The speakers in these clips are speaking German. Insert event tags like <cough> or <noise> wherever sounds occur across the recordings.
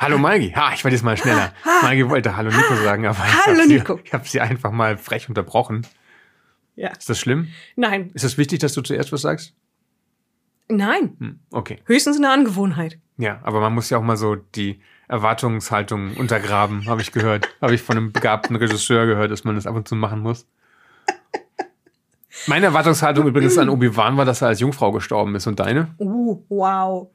Hallo Malgi. Ha, ich war diesmal schneller. <laughs> Malgi wollte Hallo Nico sagen, aber ich Hallo habe sie, ich hab sie einfach mal frech unterbrochen. Ja. Ist das schlimm? Nein, Ist es wichtig, dass du zuerst was sagst? nein. Hm, okay. Höchstens eine Angewohnheit. Ja, aber man muss ja auch mal so die Erwartungshaltung untergraben, habe ich gehört. <laughs> habe ich von einem begabten Regisseur gehört, dass man das ab und zu machen muss. Meine Erwartungshaltung übrigens an <laughs> Obi-Wan war, dass er als Jungfrau gestorben ist. Und deine? Uh, wow.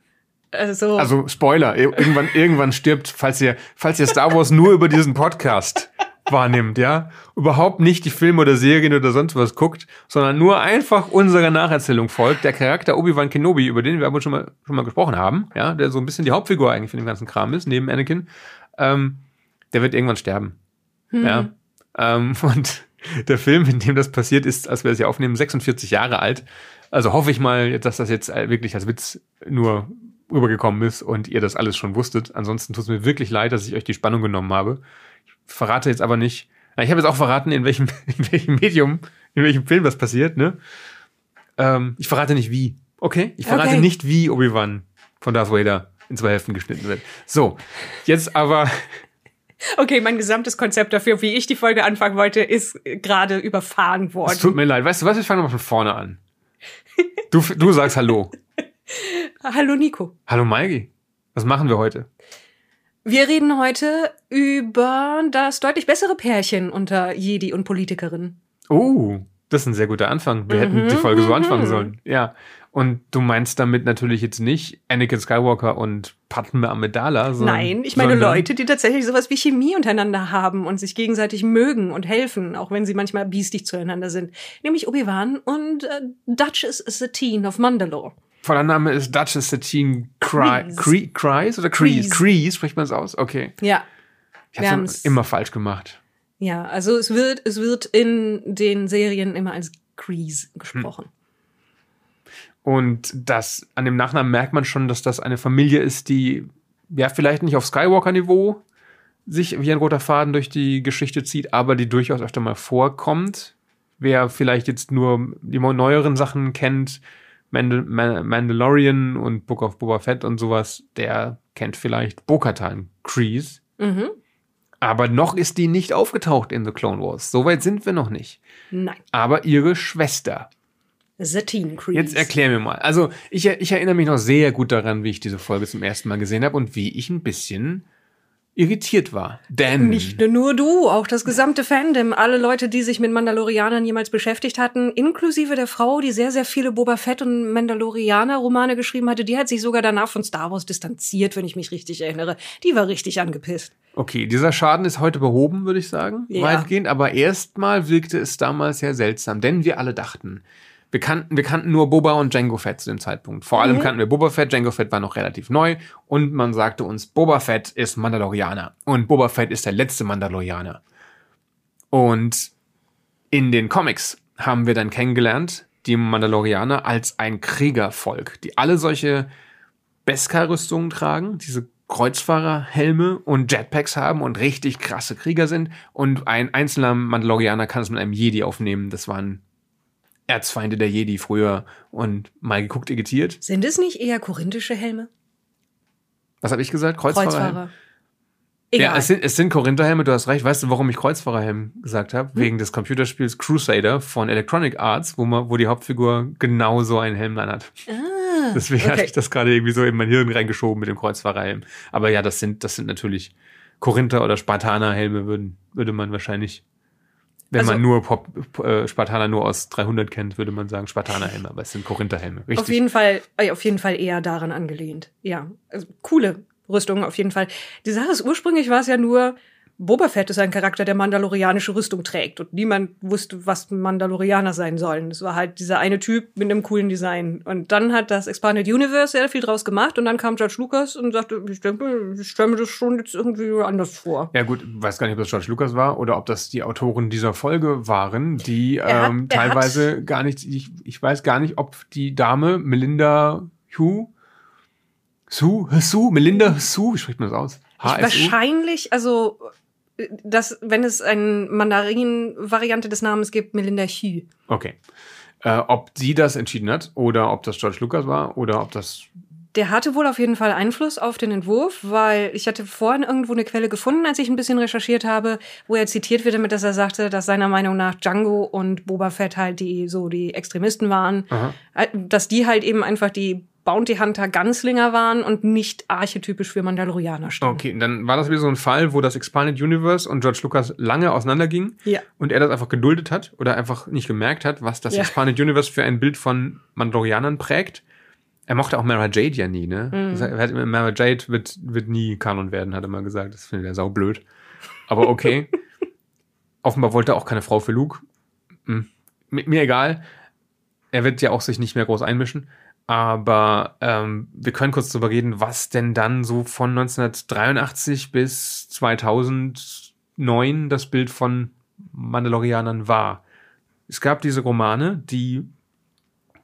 Also, Also Spoiler, ir- irgendwann, irgendwann stirbt, falls ihr, falls ihr Star Wars nur über diesen Podcast wahrnimmt, ja, überhaupt nicht die Filme oder Serien oder sonst was guckt, sondern nur einfach unserer Nacherzählung folgt. Der Charakter Obi-Wan Kenobi, über den wir aber schon mal, schon mal gesprochen haben, ja, der so ein bisschen die Hauptfigur eigentlich von dem ganzen Kram ist, neben Anakin, ähm, der wird irgendwann sterben. Ja. Ähm, und der Film, in dem das passiert ist, als wir das hier aufnehmen, 46 Jahre alt. Also hoffe ich mal, dass das jetzt wirklich als Witz nur rübergekommen ist und ihr das alles schon wusstet. Ansonsten tut es mir wirklich leid, dass ich euch die Spannung genommen habe. Ich verrate jetzt aber nicht. Na, Ich habe jetzt auch verraten, in welchem, <laughs> in welchem Medium, in welchem Film das passiert, ne? Ähm, ich verrate nicht wie. Okay? Ich verrate Okay. nicht, wie Obi-Wan von Darth Vader in zwei Hälften geschnitten wird. So, jetzt aber <laughs> okay, mein gesamtes Konzept dafür, wie ich die Folge anfangen wollte, ist gerade überfahren Es worden. tut mir leid. Weißt du was? Ich fange mal von vorne an. Du, du sagst Hallo. <laughs> Hallo Nico. Hallo Maigi. Was machen wir heute? Wir reden heute über das deutlich bessere Pärchen unter Jedi und Politikerin. Oh, das ist ein sehr guter Anfang. Wir hätten Mhm, die Folge so mhm. anfangen sollen. Ja. Und du meinst damit natürlich jetzt nicht Anakin Skywalker und Padme Amidala, sondern Nein, ich meine Leute, die tatsächlich sowas wie Chemie untereinander haben und sich gegenseitig mögen und helfen, auch wenn sie manchmal biestig zueinander sind. Nämlich Obi-Wan und äh, Duchess Satine of Mandalore. Voller Name ist Duchess Satine. Cre- Kreis oder? Kreese. Kreese, spricht man es aus? Okay. Ja, Ich habe haben's- immer falsch gemacht. ja, also es wird, es wird in den Serien immer als Crease gesprochen. Und das, an dem Nachnamen merkt man schon, dass das eine Familie ist, die ja vielleicht nicht auf Skywalker-Niveau sich wie ein roter Faden durch die Geschichte zieht, aber die durchaus öfter mal vorkommt. Wer vielleicht jetzt nur die neueren Sachen kennt, Mandal Ma- Mandalorian und Book of Boba Fett und sowas, der kennt vielleicht Bo-Katan Kryze. Mhm. Aber noch ist die nicht aufgetaucht in The Clone Wars. Soweit sind wir noch nicht. Nein, Aber ihre Schwester, Satine Crease. Jetzt erklär mir mal. Also, ich, ich erinnere mich noch sehr gut daran, wie ich diese Folge zum ersten Mal gesehen habe und wie ich ein bisschen irritiert war. Denn Nicht nur du, auch das gesamte Fandom, alle Leute, die sich mit Mandalorianern jemals beschäftigt hatten, inklusive der Frau, die sehr, sehr viele Boba Fett und Mandalorianer-Romane geschrieben hatte, die hat sich sogar danach von Star Wars distanziert, wenn ich mich richtig erinnere. Die war richtig angepisst. okay, dieser Schaden ist heute behoben, würde ich sagen, Ja. weitgehend. Aber erstmal wirkte es damals sehr seltsam, denn wir alle dachten, wir kannten, wir kannten nur Boba und Django Fett zu dem Zeitpunkt. Vor allem Mhm. kannten wir Boba Fett, Django Fett war noch relativ neu und man sagte uns, Boba Fett ist Mandalorianer und Boba Fett ist der letzte Mandalorianer. Und in den Comics haben wir dann kennengelernt, die Mandalorianer als ein Kriegervolk, die alle solche Beskar-Rüstungen tragen, diese Kreuzfahrerhelme und Jetpacks haben und richtig krasse Krieger sind. Und ein einzelner Mandalorianer kann es mit einem Jedi aufnehmen. Das waren Erzfeinde der Jedi früher und mal geguckt, irritiert. Sind es nicht eher korinthische Helme? Was habe ich gesagt? Kreuzfahrerhelm? Kreuzfahrer. Egal. Ja, es sind, es sind Korintherhelme, du hast recht. Weißt du, warum ich Kreuzfahrerhelm gesagt habe? Wegen des Computerspiels Crusader von Electronic Arts, wo, man, wo die Hauptfigur genau so einen Helm anhat. ah, Deswegen okay. hatte ich das gerade irgendwie so in mein Hirn reingeschoben mit dem Kreuzfahrerhelm. Aber ja, das sind, das sind natürlich Korinther- oder Spartanerhelme, würden, würde man wahrscheinlich, wenn Also- man nur Pop, äh, Spartaner nur aus 300 kennt, würde man sagen Spartanerhelme, aber es sind Korintherhelme. Richtig. Auf jeden Fall, äh, auf jeden Fall eher daran angelehnt. Ja, also coole Rüstung auf jeden Fall. Die Sache ist, ursprünglich war es ja nur, Boba Fett ist ein Charakter, der mandalorianische Rüstung trägt und niemand wusste, was Mandalorianer sein sollen. Es war halt dieser eine Typ mit einem coolen Design. Und dann hat das Expanded Universe sehr viel draus gemacht und dann kam George Lucas und sagte, ich denke, ich stelle mir das schon jetzt irgendwie anders vor. Ja gut, weiß gar nicht, ob das George Lucas war oder ob das die Autoren dieser Folge waren, die hat- ähm, hat- teilweise gar nicht, ich, ich weiß gar nicht, ob die Dame Melinda Hu, Su, Su, Melinda Su, wie spricht man das aus? Ich, wahrscheinlich, also, dass, wenn es eine Mandarin-Variante des Namens gibt, Melinda Hugh. Okay. Äh, ob sie das entschieden hat oder ob das George Lucas war oder ob das Der hatte wohl auf jeden Fall Einfluss auf den Entwurf, weil ich hatte vorhin irgendwo eine Quelle gefunden, als ich ein bisschen recherchiert habe, wo er zitiert wird damit, dass er sagte, dass seiner Meinung nach Django und Boba Fett halt die so die Extremisten waren, Aha. Äh, dass die halt eben einfach die Bounty Hunter Ganzlinger waren und nicht archetypisch für Mandalorianer stehen. Okay, dann war das wieder so ein Fall, wo das Expanded Universe und George Lucas lange auseinandergingen Ja. und er das einfach geduldet hat oder einfach nicht gemerkt hat, was das Ja. Expanded Universe für ein Bild von Mandalorianern prägt. Er mochte auch Mara Jade ja nie, ne? Mhm. Er hat immer, Mara Jade wird, wird nie Kanon werden, hat er mal gesagt. Das findet er saublöd. Aber okay. <laughs> Offenbar wollte er auch keine Frau für Luke. Hm. Mir egal. Er wird ja auch sich nicht mehr groß einmischen. Aber ähm, wir können kurz darüber reden, was denn dann so von 1983 bis 2009 das Bild von Mandalorianern war. Es gab diese Romane, die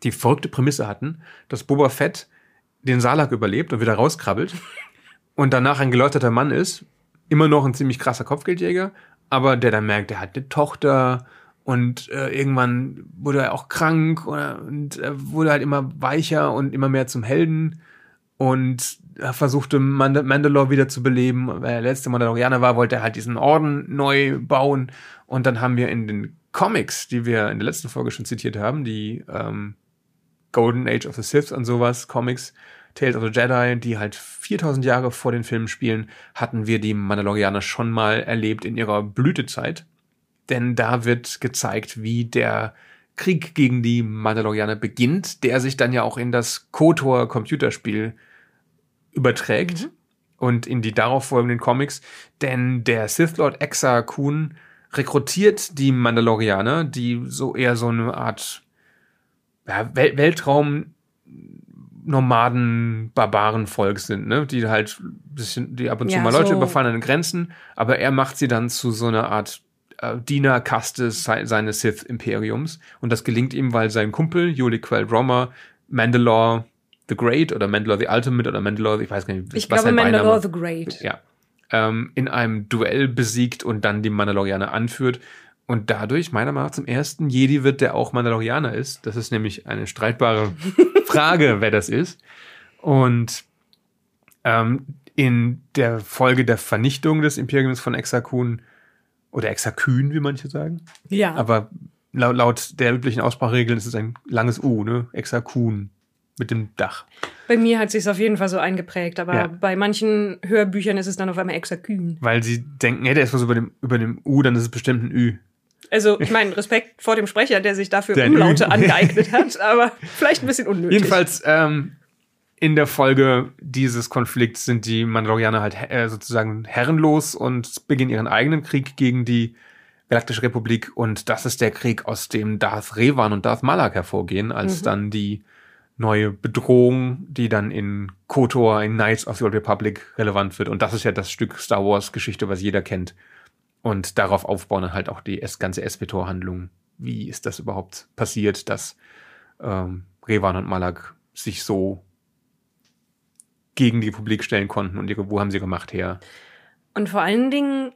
die verrückte Prämisse hatten, dass Boba Fett den Salak überlebt und wieder rauskrabbelt <laughs> und danach ein geläuterter Mann ist, immer noch ein ziemlich krasser Kopfgeldjäger, aber der dann merkt, er hat eine Tochter und äh, irgendwann wurde er auch krank oder, und er wurde halt immer weicher und immer mehr zum Helden und er versuchte Mand Mandalore wieder zu beleben. Weil er letzte Mandalorianer war, wollte er halt diesen Orden neu bauen und dann haben wir in den Comics, die wir in der letzten Folge schon zitiert haben, die ähm, Golden Age of the Sith und sowas, Comics, Tales of the Jedi, die halt 4000 Jahre vor den Filmen spielen, hatten wir die Mandalorianer schon mal erlebt in ihrer Blütezeit. Denn da wird gezeigt, wie der Krieg gegen die Mandalorianer beginnt, der sich dann ja auch in das KOTOR Computerspiel überträgt und in die darauf folgenden Comics. Denn der Sith Lord Exa Kun rekrutiert die Mandalorianer, die so eher so eine Art ja, Wel Weltraum Nomaden, Barbaren-Volk sind, ne? Die halt bisschen, die ab und zu Ja, mal Leute so- überfallen an den Grenzen, aber er macht sie dann zu so einer Art äh, Dienerkaste se seines Sith-Imperiums. Und das gelingt ihm, weil sein Kumpel, Yuli Quell Romer, Mandalore the Great oder Mandalore the Ultimate oder Mandalore, ich weiß gar nicht, Ich was glaube sein Mandalore the Great. ja, ähm, in einem Duell besiegt und dann die Mandalorianer anführt. Und dadurch, meiner Meinung nach, zum ersten Jedi wird, der auch Mandalorianer ist. Das ist nämlich eine streitbare <laughs> Frage, wer das ist. Und ähm, in der Folge der Vernichtung des Imperiums von Exakun oder Exakün, wie manche sagen, Ja. aber laut, laut der üblichen Ausspracheregeln ist es ein langes U, ne? Exakun mit dem Dach. Bei mir hat sich auf jeden Fall so eingeprägt, aber Ja. bei manchen Hörbüchern ist es dann auf einmal Exakün. Weil sie denken, ja, der ist was über dem, über dem U, dann ist es bestimmt ein Ü. Also, ich meine, Respekt vor dem Sprecher, der sich dafür Der Umlaute Ü- <laughs> angeeignet hat, aber vielleicht ein bisschen unnötig. Jedenfalls ähm, in der Folge dieses Konflikts sind die Mandalorianer halt äh, sozusagen herrenlos und beginnen ihren eigenen Krieg gegen die Galaktische Republik und das ist der Krieg, aus dem Darth Revan und Darth Malak hervorgehen, als dann die neue Bedrohung, die dann in KOTOR, in Knights of the Old Republic relevant wird. Und das ist ja das Stück Star Wars Geschichte, was jeder kennt. Und darauf aufbauen dann halt auch die ganze SWTOR-Handlung. Wie ist das überhaupt passiert, dass ähm, Revan und Malak sich so gegen die Republik stellen konnten und ihre, wo haben sie gemacht her? Und vor allen Dingen,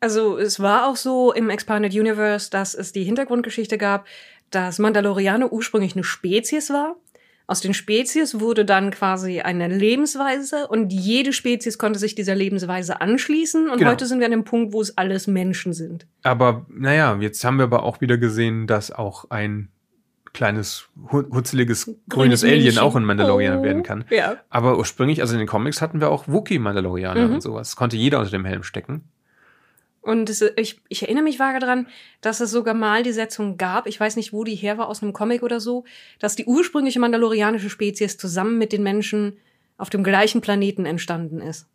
also es war auch so im Expanded Universe, dass es die Hintergrundgeschichte gab, dass Mandalorianer ursprünglich eine Spezies war. Aus den Spezies wurde dann quasi eine Lebensweise und jede Spezies konnte sich dieser Lebensweise anschließen. Und Genau. heute sind wir an dem Punkt, wo es alles Menschen sind. Aber naja, jetzt haben wir aber auch wieder gesehen, dass auch ein kleines, hu- hutzeliges, grünes, Alien Männchen. auch ein Mandalorianer Oh. werden kann. Ja. Aber ursprünglich, also in den Comics hatten wir auch Wookie-Mandalorianer Mhm. und sowas. Das konnte jeder unter dem Helm stecken. Und es, ich, ich erinnere mich vage daran, dass es sogar mal die Setzung gab, ich weiß nicht, wo die her war, aus einem Comic oder so, dass die ursprüngliche mandalorianische Spezies zusammen mit den Menschen auf dem gleichen Planeten entstanden ist.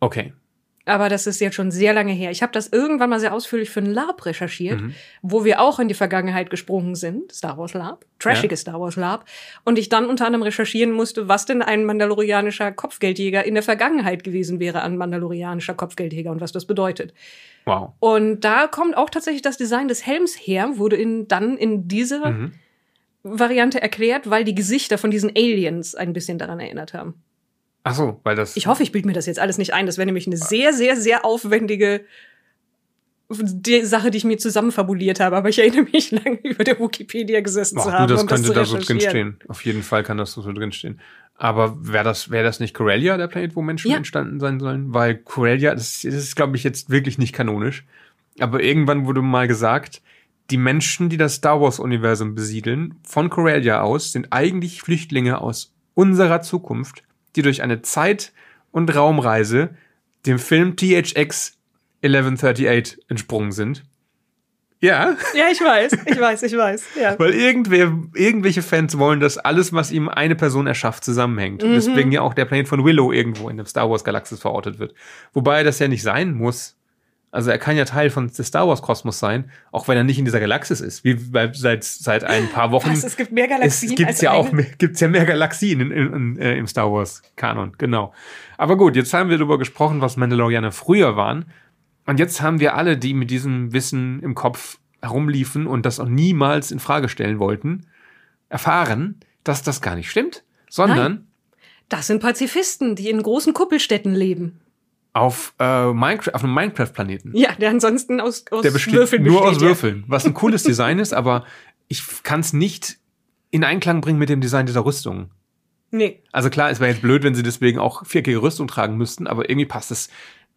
Okay. Aber das ist jetzt schon sehr lange her. Ich habe das irgendwann mal sehr ausführlich für ein Lab recherchiert, Mhm. wo wir auch in die Vergangenheit gesprungen sind, Star Wars Lab, trashiges Star Wars Lab, und ich dann unter anderem recherchieren musste, was denn ein mandalorianischer Kopfgeldjäger in der Vergangenheit gewesen wäre an mandalorianischer Kopfgeldjäger und was das bedeutet. Wow. Und da kommt auch tatsächlich das Design des Helms her, wurde in, dann in dieser Mhm. Variante erklärt, weil die Gesichter von diesen Aliens ein bisschen daran erinnert haben. Ach so, weil das. Ich hoffe, ich bilde mir das jetzt alles nicht ein. Das wäre nämlich eine sehr, sehr, sehr aufwendige die Sache, die ich mir zusammenfabuliert habe. Aber ich erinnere mich lange über der Wikipedia gesessen zu Ach, haben, du, das um das könnte zu da so drinstehen. Auf jeden Fall kann das so drinstehen. Aber wäre das, wäre das nicht Corellia, der Planet, wo Menschen Ja. entstanden sein sollen? Weil Corellia, das, das ist, glaube ich, jetzt wirklich nicht kanonisch. Aber irgendwann wurde mal gesagt, die Menschen, die das Star Wars-Universum besiedeln, von Corellia aus, sind eigentlich Flüchtlinge aus unserer Zukunft, die durch eine Zeit- und Raumreise dem Film THX 1138 entsprungen sind. Ja, Ja, ich weiß, ich weiß, ich weiß. Ja. weil irgendwer, irgendwelche Fans wollen, dass alles, was ihm eine Person erschafft, zusammenhängt. Und Deswegen ja auch der Planet von Willow irgendwo in der Star Wars Galaxis verortet wird. Wobei das ja nicht sein muss. Also er kann ja Teil von des Star Wars Kosmos sein, auch wenn er nicht in dieser Galaxis ist. Wie bei, seit, seit ein paar Wochen. Was, es gibt mehr Galaxien Es gibt ja auch mehr, gibt's ja mehr Galaxien in, in, in, äh, im Star Wars Kanon, genau. Aber gut, jetzt haben wir darüber gesprochen, was Mandalorianer früher waren. Und jetzt haben wir alle, die mit diesem Wissen im Kopf herumliefen und das auch niemals in Frage stellen wollten, erfahren, dass das gar nicht stimmt, sondern Das sind Pazifisten, die in großen Kuppelstädten leben. Auf, äh, Minecraft, auf einem Minecraft-Planeten. Ja, der ansonsten aus, aus Der besteht Würfeln nur besteht. aus ja. Würfeln, was ein cooles Design ist, aber ich kann es nicht in Einklang bringen mit dem Design dieser Rüstung. Nee. Also klar, es wäre jetzt blöd, wenn sie deswegen auch viereckige Rüstung tragen müssten, aber irgendwie passt es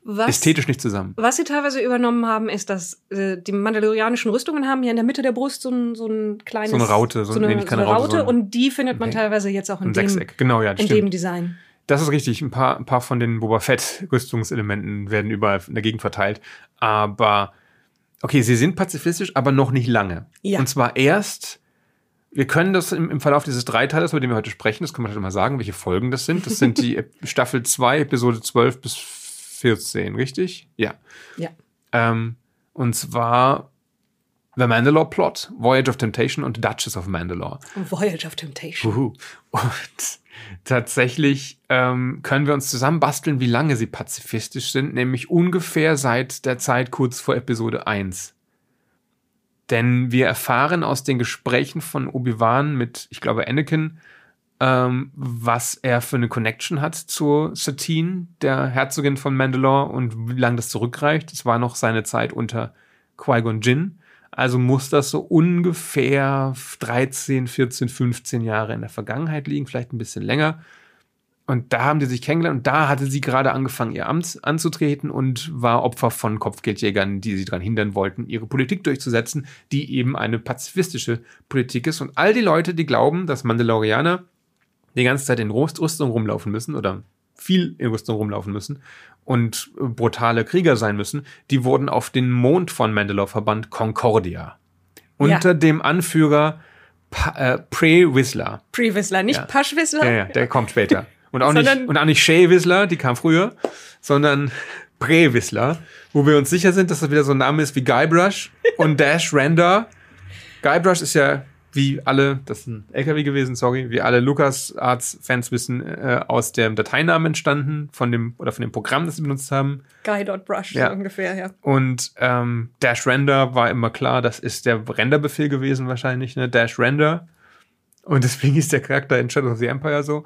Was, ästhetisch nicht zusammen. was sie teilweise übernommen haben, ist, dass äh, die mandalorianischen Rüstungen haben ja in der Mitte der Brust so ein, so ein kleines... So eine Raute, so- so eine, nee, nicht so keine eine Raute, Raute. so ein- und die findet man Okay. teilweise jetzt auch in dem, Sechseck, genau, ja, in stimmt. dem Design. Das ist richtig. Ein paar, ein paar von den Boba Fett-Rüstungselementen werden überall in der Gegend verteilt. Aber, okay, sie sind pazifistisch, aber noch nicht lange. Ja. Und zwar erst, wir können das im, im Verlauf dieses Dreiteilers, über den wir heute sprechen, das können wir heute mal sagen, welche Folgen das sind. Das sind die <laughs> Staffel 2, Episode 12 bis 14, richtig? Ja. Ja. Ähm, und zwar The Mandalore Plot, Voyage of Temptation und Duchess of Mandalore. Voyage of Temptation. Uhu. Und tatsächlich ähm, können wir uns zusammenbasteln, wie lange sie pazifistisch sind, nämlich ungefähr seit der Zeit kurz vor Episode 1. Denn wir erfahren aus den Gesprächen von Obi-Wan mit, ich glaube, Anakin, ähm, was er für eine Connection hat zur Satine, der Herzogin von Mandalore, und wie lange das zurückreicht. Es war noch seine Zeit unter Qui-Gon Jinn. Also muss das so ungefähr 13, 14, 15 Jahre in der Vergangenheit liegen, vielleicht ein bisschen länger. Und da haben die sich kennengelernt und da hatte sie gerade angefangen, ihr Amt anzutreten und war Opfer von Kopfgeldjägern, die sie daran hindern wollten, ihre Politik durchzusetzen, die eben eine pazifistische Politik ist. Und all die Leute, die glauben, dass Mandalorianer die ganze Zeit in Rüst- Rüstung rumlaufen müssen oder viel in Rüstung rumlaufen müssen und äh, brutale Krieger sein müssen, die wurden auf den Mond von Mandalore verbannt, Concordia. Unter dem Anführer pa äh, Pre Whistler. Pre-Whistler, nicht Ja. Pasch-Whistler. Ja, ja, der kommt später. Und auch nicht, und auch nicht Shay Whistler, die kam früher, sondern Pre Whistler, wo wir uns sicher sind, dass das wieder so ein Name ist wie Guybrush und Dash Render. Guybrush ist ja wie alle, das ist ein LKW gewesen, sorry, wie alle LucasArts-Fans wissen, äh, aus dem Dateinamen entstanden, von dem, oder von dem Programm, das sie benutzt haben. Guy.brush, Ja. so ungefähr, ja. Und ähm, Dash Render war immer klar, das ist der Renderbefehl gewesen wahrscheinlich, ne? Dash Render. Und deswegen ist der Charakter in Shadow of the Empire so.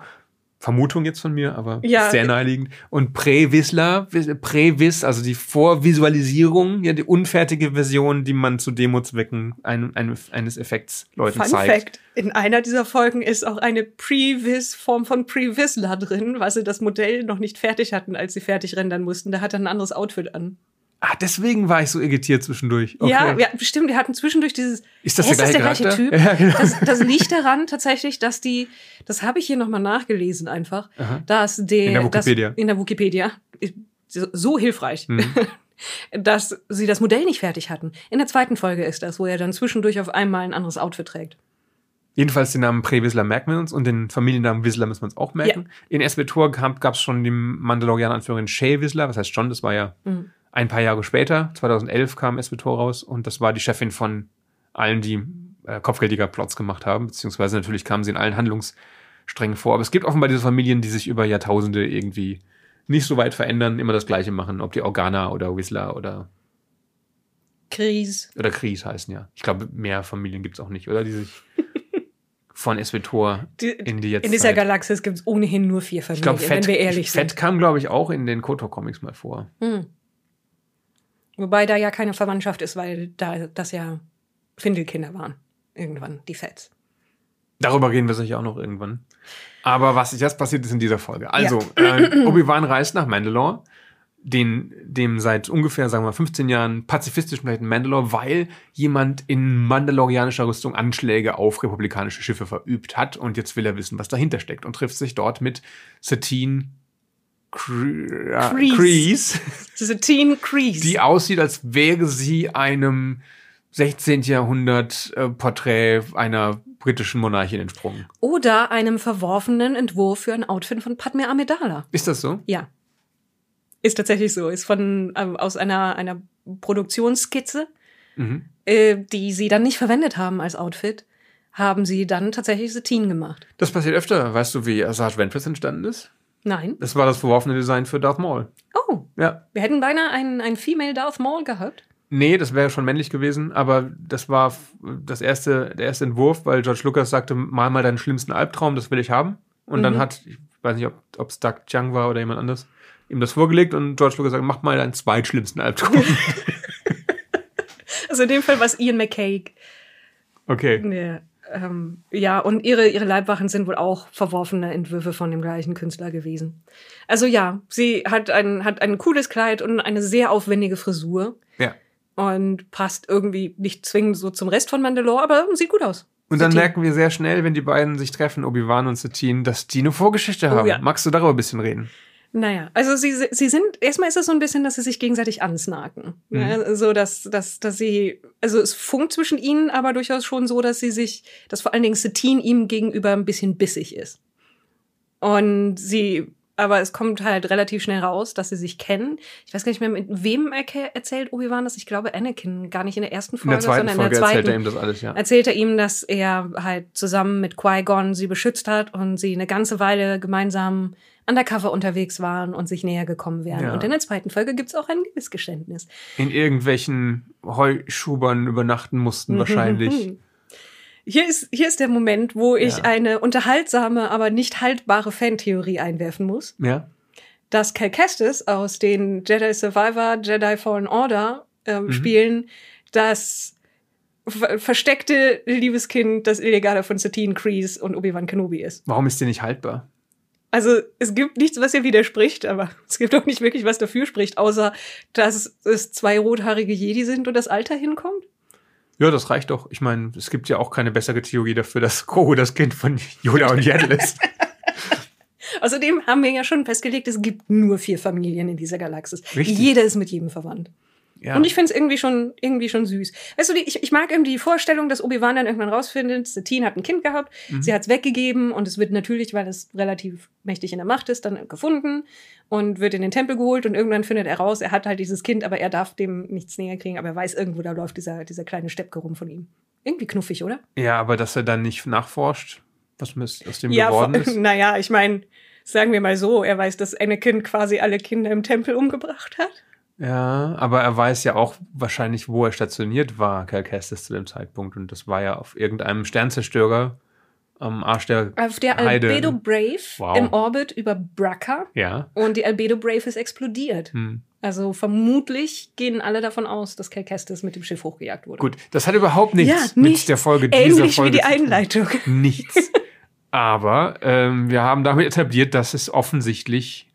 Vermutung jetzt von mir, aber Ja. sehr naheliegend. Und Prä-Whistler, Prä-Wiss, also die Vorvisualisierung, ja, die unfertige Version, die man zu Demozwecken ein, ein, eines Effekts Leuten Fun zeigt. Fact: In einer dieser Folgen ist auch eine Pre-Vis-Form von Pre-Whistler drin, weil sie das Modell noch nicht fertig hatten, als sie fertig rendern mussten. Da hat er ein anderes Outfit an. Ah, deswegen war ich so irritiert zwischendurch. Okay. Ja, ja, bestimmt. Wir hatten zwischendurch dieses. Ist das Hä, der gleiche Typ? Ja, genau. das, das liegt daran tatsächlich, dass die, das habe ich hier nochmal nachgelesen einfach, dass der, In der Wikipedia. Das, in der Wikipedia, so, hilfreich, Mhm. <laughs> dass sie das Modell nicht fertig hatten. In der zweiten Folge ist das, wo er dann zwischendurch auf einmal ein anderes Outfit trägt. Jedenfalls den Namen Pre-Whistler merken wir uns und den Familiennamen Whistler müssen wir uns auch merken. In SBTOR gab es schon den Mandalorian-Anführerin Shay Whistler, was heißt schon, das war ja Mhm. Ein paar Jahre später, 2011 kam SBTOR raus und das war die Chefin von allen, die äh, Kopfgeldjäger-Plots gemacht haben, beziehungsweise natürlich kamen sie in allen Handlungssträngen vor. Aber es gibt offenbar diese Familien, die sich über Jahrtausende irgendwie nicht so weit verändern, immer das Gleiche machen, ob die Organa oder Whistler oder, Kries. oder Kries heißen, ja. Ich glaube, mehr Familien gibt es auch nicht, oder? Die sich <laughs> von Die, in die jetzt in dieser Galaxis gibt es ohnehin nur vier Ich Familien, glaube, Fett, wenn wir ehrlich Fett sind. kam, glaube ich, auch in den Kotor-Comics mal vor. Hm. Wobei da ja keine Verwandtschaft ist, weil da das ja Findelkinder waren. Irgendwann, die Fets. Darüber reden wir sicher auch noch irgendwann. Aber was jetzt passiert ist in dieser Folge. Also, äh, <clears throat> Obi-Wan reist nach Mandalore, den, dem seit ungefähr, sagen wir mal, 15 Jahren pazifistischen Planeten Mandalore, weil jemand in mandalorianischer Rüstung Anschläge auf republikanische Schiffe verübt hat. Und jetzt will er wissen, was dahinter steckt und trifft sich dort mit Satine Cre äh. Kreese, <laughs> Diese Teen Crease. die aussieht, als wäre sie einem 16. Jahrhundert äh, Porträt einer britischen Monarchin entsprungen. Oder einem verworfenen Entwurf für ein Outfit von Padme Amidala. Ist das so? Ja. Ist tatsächlich so. Ist von ähm, aus einer, einer Produktionsskizze, Mhm. äh, die sie dann nicht verwendet haben als Outfit, haben sie dann tatsächlich Satine gemacht. Das passiert öfter. Weißt du, wie Asajj Ventress entstanden ist? Nein. Das war das verworfene Design für Darth Maul. Oh, Ja. wir hätten beinahe einen, einen Female Darth Maul gehabt. Nee, das wäre schon männlich gewesen, aber das war das erste, der erste Entwurf, weil George Lucas sagte, mal mal deinen schlimmsten Albtraum, das will ich haben. Und dann Mhm. hat, ich weiß nicht, ob es Doug Chiang war oder jemand anders, ihm das vorgelegt und George Lucas sagt, mach mal deinen zweitschlimmsten Albtraum. <laughs> Also in dem Fall war es Ian McCaig. okay. Ja, ähm, ja, und ihre, ihre Leibwachen sind wohl auch verworfene Entwürfe von dem gleichen Künstler gewesen. Also ja, sie hat ein, hat ein cooles Kleid und eine sehr aufwendige Frisur Ja. und passt irgendwie nicht zwingend so zum Rest von Mandalore, aber sieht gut aus. Und dann Satine. merken wir sehr schnell, wenn die beiden sich treffen, Obi-Wan und Satine, dass die eine Vorgeschichte haben. Oh ja. Magst du darüber ein bisschen reden? Naja, also sie, sie sind, erstmal ist es so ein bisschen, dass sie sich gegenseitig ansnaken. Mhm. Ja, so, dass, dass, dass sie, also es funkt zwischen ihnen, aber durchaus schon so, dass sie sich, dass vor allen Dingen Satine ihm gegenüber ein bisschen bissig ist. Und sie, aber es kommt halt relativ schnell raus, dass sie sich kennen. Ich weiß gar nicht mehr, mit wem erzählt Obi-Wan das. Ich glaube, Anakin, gar nicht in der ersten In Folge, der zweiten sondern Folge in der zweiten erzählt er ihm das alles, ja. erzählt er ihm, dass er halt zusammen mit Qui-Gon sie beschützt hat und sie eine ganze Weile gemeinsam undercover unterwegs waren und sich näher gekommen wären. Ja. Und in der zweiten Folge gibt's auch ein Missgeständnis. In irgendwelchen Heuschubern übernachten mussten wahrscheinlich. Hier ist, hier ist der Moment, wo ich Ja. eine unterhaltsame, aber nicht haltbare Fantheorie einwerfen muss. Ja. Dass Cal Kestis aus den Jedi Survivor, Jedi Fallen Order ähm, Mhm. Spielen das ver versteckte Liebeskind, das Illegale von Satine Kreese und Obi-Wan Kenobi ist. Warum ist die nicht haltbar? Also es gibt nichts, was ihr widerspricht, aber <laughs> es gibt auch nicht wirklich was dafür spricht, außer dass es zwei rothaarige Jedi sind und das Alter hinkommt. Ja, das reicht doch. Ich meine, es gibt ja auch keine bessere Theorie dafür, dass <laughs> Grogu das Kind von Yoda und Yaddle ist. <laughs> Außerdem haben wir ja schon festgelegt, es gibt nur vier Familien in dieser Galaxis. Richtig. Jeder ist mit jedem verwandt. Ja. Und ich finde es irgendwie schon, irgendwie schon süß. Weißt du, die, ich, ich mag irgendwie die Vorstellung, dass Obi-Wan dann irgendwann rausfindet, Satine hat ein Kind gehabt, Mhm. sie hat es weggegeben und es wird natürlich, weil es relativ mächtig in der Macht ist, dann gefunden und wird in den Tempel geholt und irgendwann findet er raus, er hat halt dieses Kind, aber er darf dem nichts näher kriegen, aber er weiß irgendwo, da läuft dieser, dieser kleine Steppke rum von ihm. Irgendwie knuffig, oder? ja, aber dass er dann nicht nachforscht, was aus dem Ja, geworden ist. <laughs> naja, ich meine, sagen wir mal so, er weiß, dass Anakin quasi alle Kinder im Tempel umgebracht hat. Ja, aber er weiß ja auch wahrscheinlich, wo er stationiert war, Cal Kestis zu dem Zeitpunkt. Und das war ja auf irgendeinem Sternzerstörer am Arsch der Auf der Heide. Albedo Brave Wow. im Orbit über Braca Ja. und die Albedo Brave ist explodiert. Hm. Also vermutlich gehen alle davon aus, dass Cal Kestis mit dem Schiff hochgejagt wurde. Gut, das hat überhaupt nichts Ja, mit nichts. der Folge dieser Ähnlich Folge wie die. Einleitung. Nichts. <laughs> Aber ähm, wir haben damit etabliert, dass es offensichtlich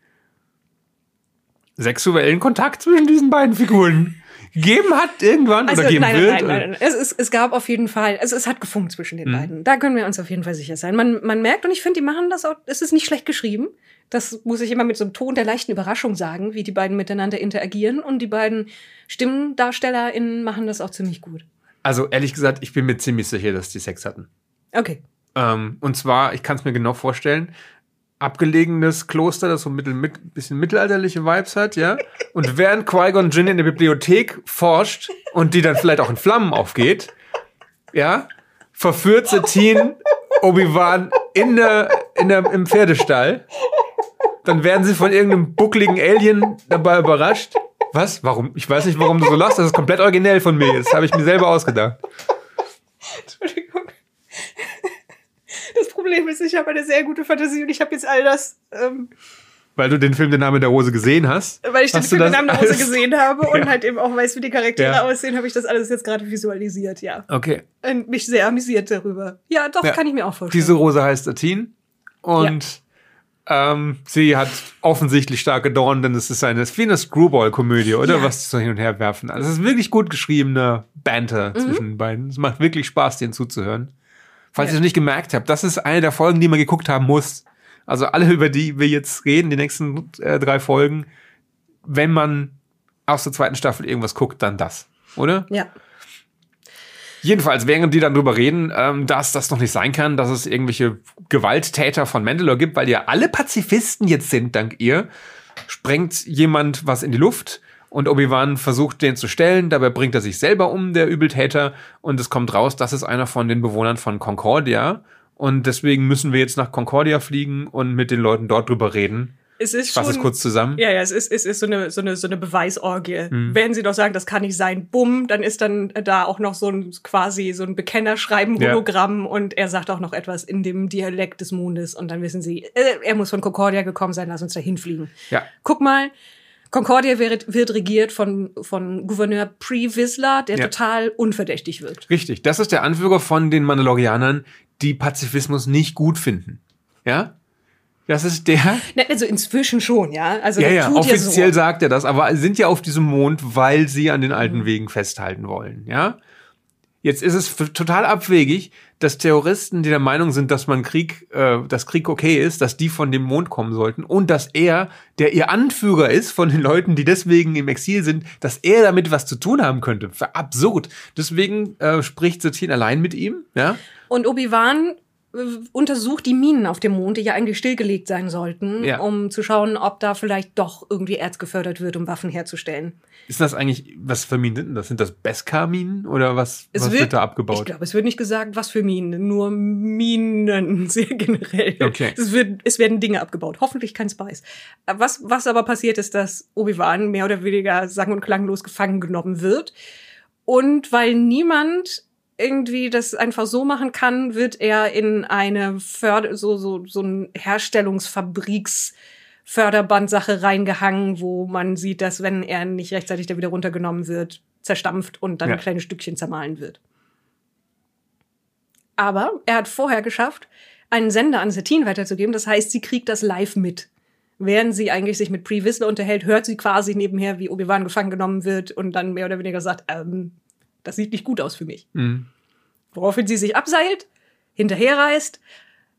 sexuellen Kontakt zwischen diesen beiden Figuren gegeben hat irgendwann Also oder geben nein, wird. nein, nein, nein. Es, ist, es gab auf jeden Fall, also es hat gefunkt zwischen den Mhm. beiden. Da können wir uns auf jeden Fall sicher sein. Man, man merkt, und ich finde, die machen das auch, es ist nicht schlecht geschrieben. Das muss ich immer mit so einem Ton der leichten Überraschung sagen, wie die beiden miteinander interagieren. Und die beiden StimmendarstellerInnen machen das auch ziemlich gut. Also ehrlich gesagt, ich bin mir ziemlich sicher, dass die Sex hatten. Okay. Ähm, und zwar, ich kann es mir genau vorstellen, abgelegenes Kloster, das so ein mittel, mit, bisschen mittelalterliche Vibes hat, ja. Und während Qui-Gon Jinn in der Bibliothek forscht und die dann vielleicht auch in Flammen aufgeht, ja, verführt Satine Obi-Wan in der, in der, im Pferdestall. Dann werden sie von irgendeinem buckligen Alien dabei überrascht. Was? Warum? Ich weiß nicht, warum du so lachst. Das ist komplett originell von mir. Das habe ich mir selber ausgedacht. Entschuldigung. Problem ist, ich habe eine sehr gute Fantasie und ich habe jetzt all das ähm, Weil du den Film Der Name der Rose gesehen hast. Weil ich den hast du Film Den Namen der Rose gesehen habe und halt eben auch weiß, wie die Charaktere Ja. aussehen, habe ich das alles jetzt gerade visualisiert, ja. Okay. Und mich sehr amüsiert darüber. Ja, doch, Ja. kann ich mir auch vorstellen. Diese Rose heißt Atin und ähm, sie hat offensichtlich starke Dornen, denn es ist eine, es ist wie eine Screwball-Komödie, oder? Was die so hin und her werfen. Also es ist wirklich gut geschriebener Banter Mhm. zwischen den beiden. Es macht wirklich Spaß, denen zuzuhören. Falls Ja. ihr es nicht gemerkt habt, das ist eine der Folgen, die man geguckt haben muss. Also alle, über die wir jetzt reden, die nächsten äh, drei Folgen, wenn man aus der zweiten Staffel irgendwas guckt, dann das, oder? ja. Jedenfalls, während die dann drüber reden, ähm, dass das noch nicht sein kann, dass es irgendwelche Gewalttäter von Mandalore gibt, weil ja alle Pazifisten jetzt sind, dank ihr, sprengt jemand was in die Luft und Obi-Wan versucht, den zu stellen. Dabei bringt er sich selber um, der Übeltäter, und es kommt raus, das ist einer von den Bewohnern von Concordia. Und deswegen müssen wir jetzt nach Concordia fliegen und mit den Leuten dort drüber reden. Es ist Ich schon. fasse es kurz zusammen. Ja, ja, es ist, es ist so eine, so eine, so eine Beweisorgie. Mhm. Wenn sie doch sagen, das kann nicht sein, bumm, dann ist dann da auch noch so ein quasi so ein Bekennerschreiben, Ja. Und er sagt auch noch etwas in dem Dialekt des Mondes und dann wissen sie, äh, er muss von Concordia gekommen sein, lass uns da hinfliegen. Ja. Guck mal, Concordia wird, wird regiert von, von Gouverneur Pre Whistler, der Ja. total unverdächtig wirkt. Richtig. Das ist der Anführer von den Mandalorianern, die Pazifismus nicht gut finden. Ja? Das ist der, <laughs> Ne, Also inzwischen schon, ja. Also Ja, ja, offiziell so. sagt er das, aber sind ja auf diesem Mond, weil sie an den alten Wegen festhalten wollen, ja? Jetzt ist es total abwegig, dass Terroristen, die der Meinung sind, dass man Krieg, äh, dass Krieg okay ist, dass die von dem Mond kommen sollten und dass er, der ihr Anführer ist von den Leuten, die deswegen im Exil sind, dass er damit was zu tun haben könnte. Absurd. Deswegen äh, spricht Satine allein mit ihm, ja? Und Obi-Wan untersucht die Minen auf dem Mond, die ja eigentlich stillgelegt sein sollten, Ja. um zu schauen, ob da vielleicht doch irgendwie Erz gefördert wird, um Waffen herzustellen. Ist das eigentlich, was für Minen sind denn das? Sind das Beskar-Minen oder was, was wird, da abgebaut? Ich glaube, es wird nicht gesagt, was für Minen, nur Minen <laughs> sehr generell. Okay. Es, wird, es werden Dinge abgebaut. Hoffentlich kein Spice. Was, was aber passiert ist, dass Obi-Wan mehr oder weniger sang- und klanglos gefangen genommen wird. Und weil niemand irgendwie das einfach so machen kann, wird er in eine Förder so so so ein Herstellungsfabriks Förderbandsache reingehangen, wo man sieht, dass wenn er nicht rechtzeitig da wieder runtergenommen wird, zerstampft und dann Ja. kleine Stückchen zermahlen wird. Aber er hat vorher geschafft, einen Sender an Satine weiterzugeben. Das heißt, sie kriegt das live mit. Während sie eigentlich sich mit Pre Whistler unterhält, hört sie quasi nebenher, wie Obi-Wan gefangen genommen wird und dann mehr oder weniger sagt, ähm, das sieht nicht gut aus für mich. Mhm. Woraufhin sie sich abseilt, hinterherreist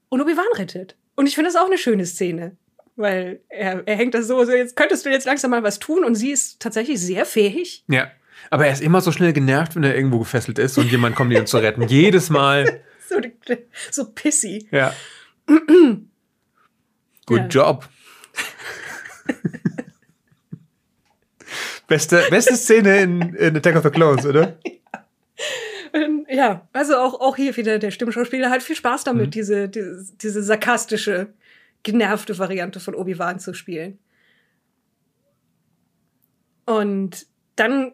und Obi-Wan rettet. Und ich finde das auch eine schöne Szene. Weil er, er hängt da so, so, jetzt könntest du jetzt langsam mal was tun und sie ist tatsächlich sehr fähig. Ja. Aber er ist immer so schnell genervt, wenn er irgendwo gefesselt ist und jemand kommt, ihn zu retten. <laughs> Jedes Mal. So, so pissy. Ja. <clears throat> Good Ja. job. <laughs> Beste, beste Szene in, in Attack of the Clones, oder? Ähm, Ja, also auch, auch hier wieder der Stimmschauspieler hat viel Spaß damit, Mhm. diese, diese, diese sarkastische, genervte Variante von Obi-Wan zu spielen. Und dann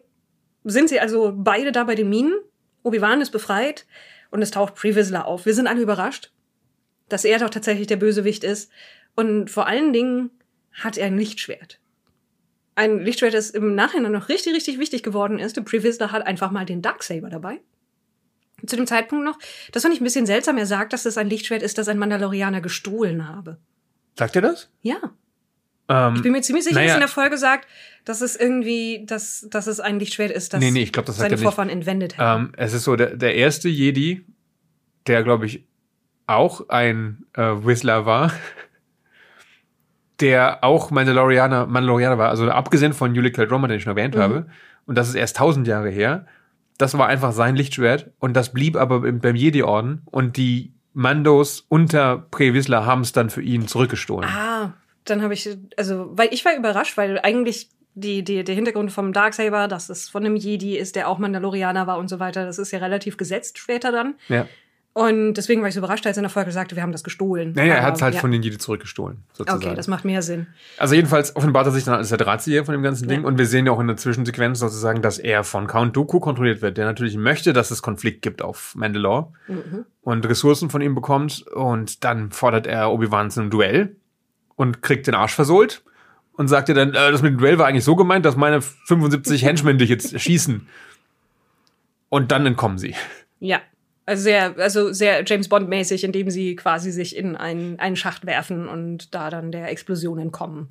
sind sie also beide da bei den Minen. Obi-Wan ist befreit und es taucht Pre-Whistler auf. Wir sind alle überrascht, dass er doch tatsächlich der Bösewicht ist. Und vor allen Dingen hat er ein Lichtschwert. Ein Lichtschwert, das im Nachhinein noch richtig, richtig wichtig geworden ist. Der Pre-Whistler hat einfach mal den Darksaber dabei zu dem Zeitpunkt noch. Das fand ich ein bisschen seltsam. Er sagt, dass es ein Lichtschwert ist, das ein Mandalorianer gestohlen habe. Sagt er das? Ja. Ähm, Ich bin mir ziemlich sicher, Naja. dass in der Folge sagt, dass es irgendwie, dass, dass es ein Lichtschwert ist, das Nee, nee, ich glaub, das seine er. Vorfahren entwendet haben. ähm, es ist so, der, der erste Jedi, der, glaube ich, auch ein äh, Whistler war, <laughs> der auch Mandalorianer, Mandalorianer war, also abgesehen von Yulik Caldroma, den ich schon erwähnt Mhm. habe, und das ist erst tausend Jahre her, das war einfach sein Lichtschwert und das blieb aber im, beim Jedi-Orden und die Mandos unter Pre Whistler haben es dann für ihn zurückgestohlen. ah, dann habe ich, also, weil ich war überrascht, weil eigentlich die, die, der Hintergrund vom Darksaber, dass es von einem Jedi ist, der auch Mandalorianer war und so weiter, das ist ja relativ gesetzt später dann. Ja. Und deswegen war ich so überrascht, als er in der Folge sagte, wir haben das gestohlen. Naja, er hat es halt ja. von den Jedi zurückgestohlen, sozusagen. Okay, das macht mehr Sinn. Also jedenfalls offenbart er sich dann als der Drahtzieher von dem ganzen Ding Ja. und wir sehen ja auch in der Zwischensequenz sozusagen, dass er von Count Dooku kontrolliert wird, der natürlich möchte, dass es Konflikt gibt auf Mandalore Mhm. und Ressourcen von ihm bekommt und dann fordert er Obi-Wan zu einem Duell und kriegt den Arsch versohlt und sagt ihr dann, äh, das mit dem Duell war eigentlich so gemeint, dass meine 75 <laughs> Henchmen dich jetzt schießen. Und dann entkommen sie. Ja. Also sehr, also sehr James Bond-mäßig, indem sie quasi sich in einen, einen Schacht werfen und da dann der Explosion entkommen.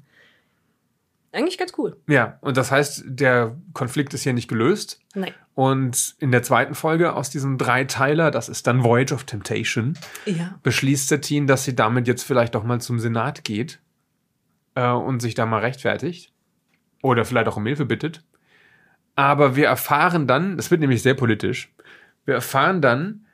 Eigentlich ganz cool. Ja, und das heißt, der Konflikt ist hier nicht gelöst. Nein. Und in der zweiten Folge aus diesem Dreiteiler, das ist dann Voyage of Temptation, Ja. beschließt Satine, dass sie damit jetzt vielleicht doch mal zum Senat geht äh, und sich da mal rechtfertigt. Oder vielleicht auch um Hilfe bittet. Aber wir erfahren dann, das wird nämlich sehr politisch, wir erfahren dann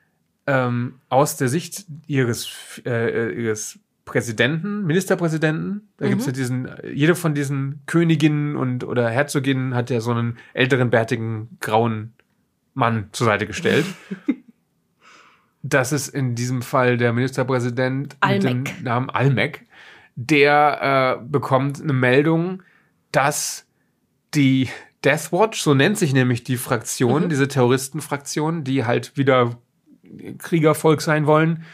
ähm, aus der Sicht ihres, äh, ihres Präsidenten, Ministerpräsidenten, da gibt's ja diesen, jede von diesen Königinnen und oder Herzoginnen hat ja so einen älteren, bärtigen, grauen Mann zur Seite gestellt. <laughs> Das ist in diesem Fall der Ministerpräsident mit dem Almec. Namen Almec. Der äh, bekommt eine Meldung, dass die Deathwatch, so nennt sich nämlich die Fraktion, diese Terroristenfraktion, die halt wieder Kriegervolk sein wollen,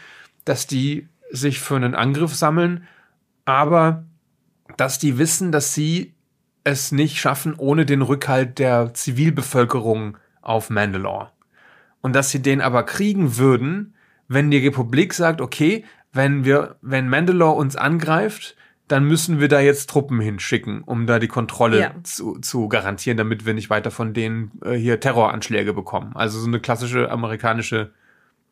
dass die sich für einen Angriff sammeln, aber dass die wissen, dass sie es nicht schaffen ohne den Rückhalt der Zivilbevölkerung auf Mandalore. Und dass sie den aber kriegen würden, wenn die Republik sagt, okay, wenn wir, wenn Mandalore uns angreift, dann müssen wir da jetzt Truppen hinschicken, um da die Kontrolle Ja. zu, zu garantieren, damit wir nicht weiter von denen äh, hier Terroranschläge bekommen. Also so eine klassische amerikanische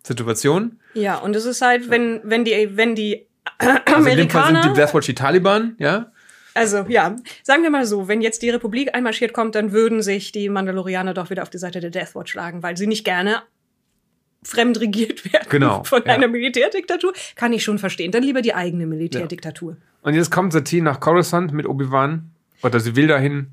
Situation. Ja, und es ist halt, wenn, wenn die, wenn die <clears throat> Also in dem Fall sind Amerikaner, die Deathwatch die Taliban, ja? also ja, sagen wir mal so, wenn jetzt die Republik einmarschiert kommt, dann würden sich die Mandalorianer doch wieder auf die Seite der Deathwatch schlagen, weil sie nicht gerne fremd regiert werden Genau, <laughs> von ja. einer Militärdiktatur. Kann ich schon verstehen. Dann lieber die eigene Militärdiktatur. Und jetzt kommt Satine nach Coruscant mit Obi-Wan. Oder sie will dahin.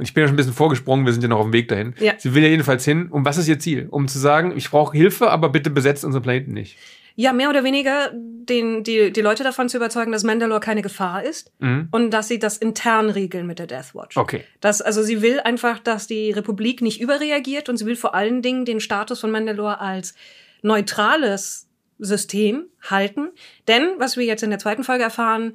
Und ich bin ja schon ein bisschen vorgesprungen, wir sind ja noch auf dem Weg dahin. Ja. Sie will ja jedenfalls hin. Und was ist ihr Ziel? Um zu sagen, ich brauche Hilfe, aber bitte besetzt unseren Planeten nicht. Ja, mehr oder weniger den, die, die Leute davon zu überzeugen, dass Mandalore keine Gefahr ist Mhm. und dass sie das intern regeln mit der Deathwatch. Okay. Das, also sie will einfach, dass die Republik nicht überreagiert und sie will vor allen Dingen den Status von Mandalore als neutrales System halten. Denn, was wir jetzt in der zweiten Folge erfahren,